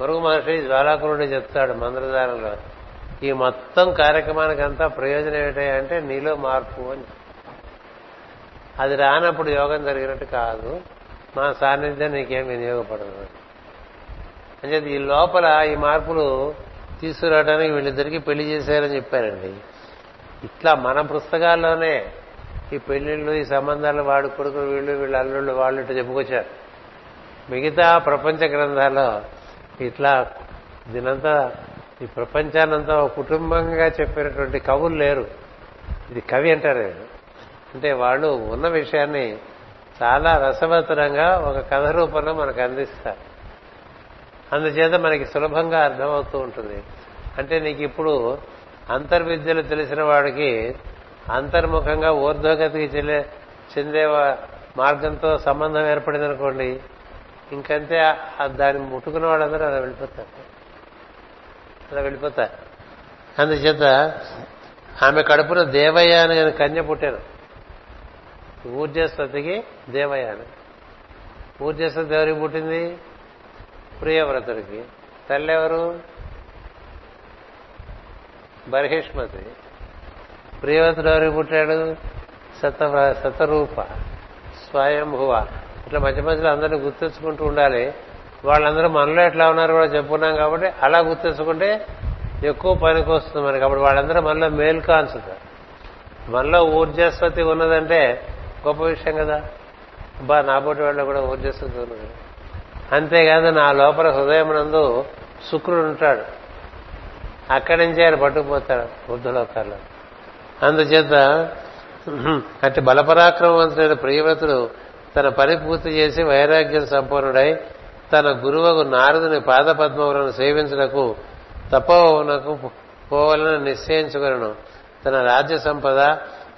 పొరుగు మహర్షి జ్వాలాకురుడు చెప్తాడు మంత్రధారంలో ఈ మొత్తం కార్యక్రమానికి అంతా ప్రయోజనం ఏమిటి అంటే నీలో మార్పు అని. అది రానప్పుడు యోగం జరిగినట్టు కాదు. మా సాన్నిధ్యం నీకేం వినియోగపడదు. అంటే ఈ లోపల ఈ మార్పులు తీసుకురావడానికి వీళ్ళిద్దరికీ పెళ్ళి చేశారని చెప్పారండి. ఇట్లా మన పుస్తకాల్లోనే ఈ పెళ్ళిళ్ళు ఈ సంబంధాలు వాడు కొడుకులు వీళ్ళు వీళ్ళ అల్లుళ్ళు వాళ్ళు ఇట్లా చెప్పుకొచ్చారు. మిగతా ప్రపంచ గ్రంథాల్లో ఇట్లా దీనంతా ఈ ప్రపంచానంతా ఒక కుటుంబంగా చెప్పినటువంటి కవులు లేరు. ఇది కవి అంటారు. అంటే వాళ్ళు ఉన్న విషయాన్ని చాలా రసవత్తరంగా ఒక కథ రూపంలో మనకు అందిస్తారు. అందుచేత మనకి సులభంగా అర్థమవుతూ ఉంటుంది. అంటే నీకు ఇప్పుడు అంతర్విద్యలు తెలిసిన వాడికి అంతర్ముఖంగా ఊర్ధ్వగతికి చెల్లే చెందే మార్గంతో సంబంధం ఏర్పడింది అనుకోండి ఇంకంతే దాన్ని ముట్టుకున్న వాళ్ళందరూ అలా వెళ్ళిపోతారు. అలా వెళ్ళిపోతారు. అందుచేత ఆమె కడుపున దేవయ్య అని కన్య పుట్టాను ఊర్జస్వతికి దేవయ్య ఊర్జస్వతి ఎవరికి పుట్టింది? ప్రియవ్రతుడికి. తల్లెవరు? బర్హిష్మతి ప్రియవ్రతుడు ఎవరికి పుట్టాడు? సత సతరూప స్వయంభువ. ఇట్లా మధ్య మధ్యలో అందరినీ గుర్తించుకుంటూ ఉండాలి. వాళ్ళందరూ మనలో ఎట్లా ఉన్నారు కూడా చెప్పుకున్నాం కాబట్టి అలా గుర్తించుకుంటే ఎక్కువ పనికి వస్తుంది మనకి అప్పుడు వాళ్ళందరూ మనలో మేలు మనలో ఊర్జస్వతి ఉన్నదంటే గొప్ప విషయం కదా. బా నాబోటి వాళ్ళ కూడా ఊర్జస్వతి అంతేకాదు నా లోపల హృదయం నందు శుక్రుడు ఉంటాడు. అక్కడి నుంచి ఆయన పట్టుకుపోతాడు బుద్ధలోకాల్లో. అందుచేత అంటే బలపరాక్రమవంతుడైన ప్రియవ్రతుడు తన పని పూర్తి చేసి వైరాగ్యం సంపన్నుడై తన గురువుకు నారదుని పాదపద్మములను సేవించుటకు తపోవనకు పోవాలని నిశ్చయించుకులను తన రాజ్య సంపద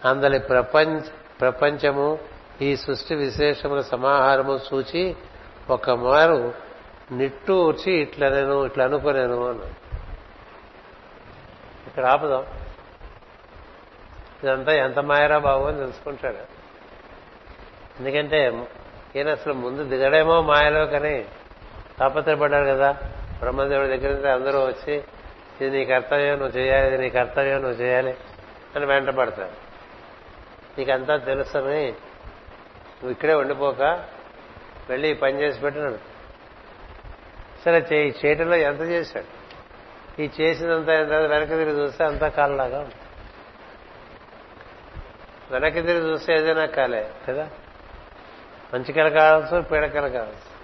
అందరి ప్రపంచ ప్రపంచము ఈ సృష్టి విశేషముల సమాహారము చూచి ఒక మారు నిట్టూర్చి ఇట్లా నేను ఇట్లా అనుకోలేను అన్నా ఇక్కడ ఆపదాం. ఇదంతా ఎంత మాయరా బాబు అని తెలుసుకుంటాడు. ఎందుకంటే ఈయన అసలు ముందు దిగడేమో మాయలో కానీ తాపత్రపడ్డాడు కదా. బ్రహ్మదేవుడి దగ్గర నుంచి అందరూ వచ్చి ఇది నీ కర్తవ్యం నువ్వు చేయాలి ఇది నీ కర్తవ్యం నువ్వు చేయాలి అని వెంట పడతారు నీకంతా తెలుసని నువ్వు ఇక్కడే ఉండిపోక వెళ్ళి ఈ పని చేసి పెట్టినాడు. సరే ఈ చేయటంలో ఎంత చేశాడు? ఈ చేసినంత ఎంత? వెనక్కి తిరిగి చూస్తే అంతా కాళ్ళలాగా ఉంది. వెనక్కి తిరిగి చూస్తే ఏదైనా కాలే కదా? మంచి కళ కావచ్చు పీడకల కావచ్చు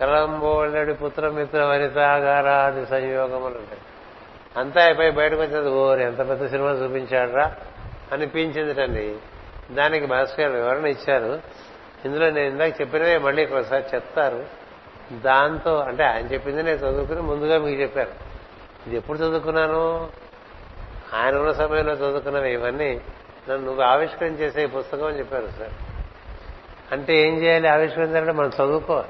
కలంబోళ్ళడి పుత్రమిత్ర వనితాగారాది సంయోగములు ఉంటాయి. అంతా అయిపోయి బయటకు వచ్చినది ఓరి ఎంత పెద్ద సినిమా చూపించాడరా? అనిపించిందిటండి. దానికి భాస్కర్ వివరణ ఇచ్చారు. ఇందులో నేను ఇందాక చెప్పినవే మళ్ళీ ఒకసారి చెప్తారు. దాంతో అంటే ఆయన చెప్పింది నేను చదువుకుని ముందుగా మీకు చెప్పాను. ఇది ఎప్పుడు చదువుకున్నాను? ఆయన ఉన్న సమయంలో చదువుకున్నవి ఇవన్నీ నన్ను నువ్వు ఆవిష్కరించేసే ఈ పుస్తకం అని చెప్పారు సార్. అంటే ఏం చేయాలి? ఆవిష్కరించాలంటే మనం చదువుకోవాలి.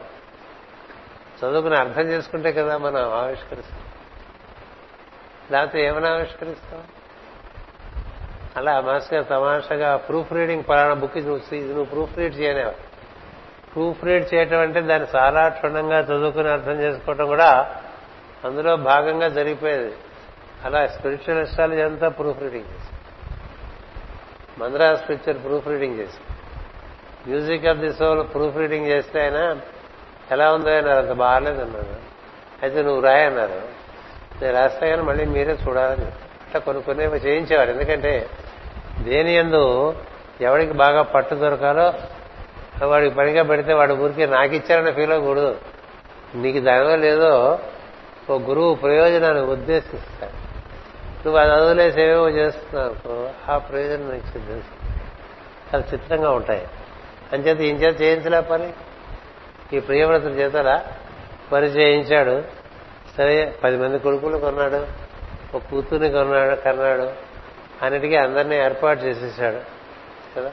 చదువుకుని అర్థం చేసుకుంటే కదా మనం ఆవిష్కరిస్తాం. లేకపోతే ఏమైనా ఆవిష్కరిస్తాం? అలా మాస్టర్ తమాషగా ప్రూఫ్ రీడింగ్ పలానా బుక్ నువ్వు ఇది నువ్వు ప్రూఫ్ రీడ్ చేయనేవా ప్రూఫ్ రీడ్ చేయటం అంటే దాన్ని చాలా క్షుణ్ణంగా చదువుకుని అర్థం చేసుకోవటం కూడా అందులో భాగంగా జరిగిపోయేది. అలా స్పిరిచువల్ ఎస్ట్రాలజీ అంతా ప్రూఫ్ రీడింగ్ చేసి మంద్రాస్ పిక్చర్ ప్రూఫ్ రీడింగ్ చేసి music of the soul proofreading చేస్తే ఆయన ఎలా ఉందో అన్నారు అంత బాగాలేదన్నారు అయితే నువ్వు రాయి అన్నారు. నేను రాస్తా కానీ మళ్ళీ మీరే చూడాలని. అట్లా కొన్ని కొన్ని చేయించేవాడు ఎందుకంటే దేని ఎందు ఎవడికి బాగా పట్టు దొరకాలో వాడికి పనిగా పెడితే వాడి ఊరికి నాకు ఇచ్చారనే ఫీల్ అవ్వకూడదు. నీకు దానిలో లేదో ఓ గురువు ప్రయోజనాన్ని ఉద్దేశిస్తాడు. నువ్వు అది వదిలేసి ఏవేవో చేస్తున్నావు ఆ ప్రయోజనం నీకు సిద్ధిస్తుంది చాలా చిత్రంగా ఉంటాయి. అంచేత ఈయన చేత చేయించలే పని. ఈ ప్రియవ్రతుల చేతలా పని చేయించాడు. సరే పది మంది కొడుకులు కొన్నాడు ఒక కూతుర్ని కొన్నాడు కన్నాడు. అన్నిటికీ అందరినీ ఏర్పాటు చేసేసాడు కదా?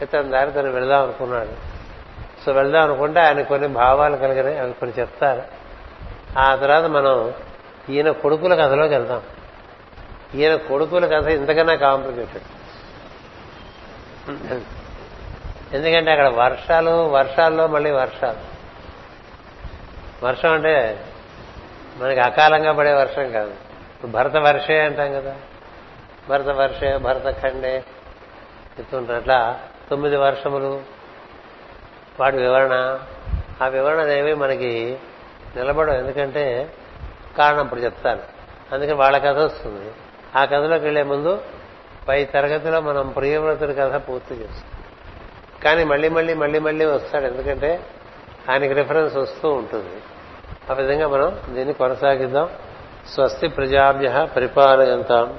అయితే దారి తను వెళదాం అనుకున్నాడు. సో వెళ్దాం అనుకుంటే ఆయన కొన్ని భావాలు కలిగినాయి అవి కొన్ని చెప్తారు. ఆ తర్వాత మనం ఈయన కొడుకుల కథలోకి వెళ్దాం. ఈయన కొడుకుల కథ ఇంతకన్నా కాంప్లికేటెడ్ ఎందుకంటే అక్కడ వర్షాలు వర్షాల్లో మళ్ళీ వర్షాలు. వర్షం అంటే మనకి అకాలంగా పడే వర్షం కాదు. భరత వర్షే అంటాం కదా. భరత వర్షే భరత ఖండే చెప్తుంటారు. అట్లా తొమ్మిది వర్షములు వాటి వివరణ. ఆ వివరణ అనేవి మనకి నిలబడవు. ఎందుకంటే కారణం ఇప్పుడు చెప్తాను. అందుకని వాళ్ళ కథ వస్తుంది. ఆ కథలోకి వెళ్ళే ముందు పై తరగతిలో మనం ప్రియవ్రతుడి కథ పూర్తి చేస్తాం. కానీ మళ్ళీ మళ్ళీ మళ్ళీ మళ్ళీ వస్తాడు. ఎందుకంటే ఆయనకి రిఫరెన్స్ వస్తూ ఉంటుంది. ఆ విధంగా మనం దీన్ని కొనసాగిద్దాం. స్వస్తి ప్రజాభ్య పరిపాలయంతాం.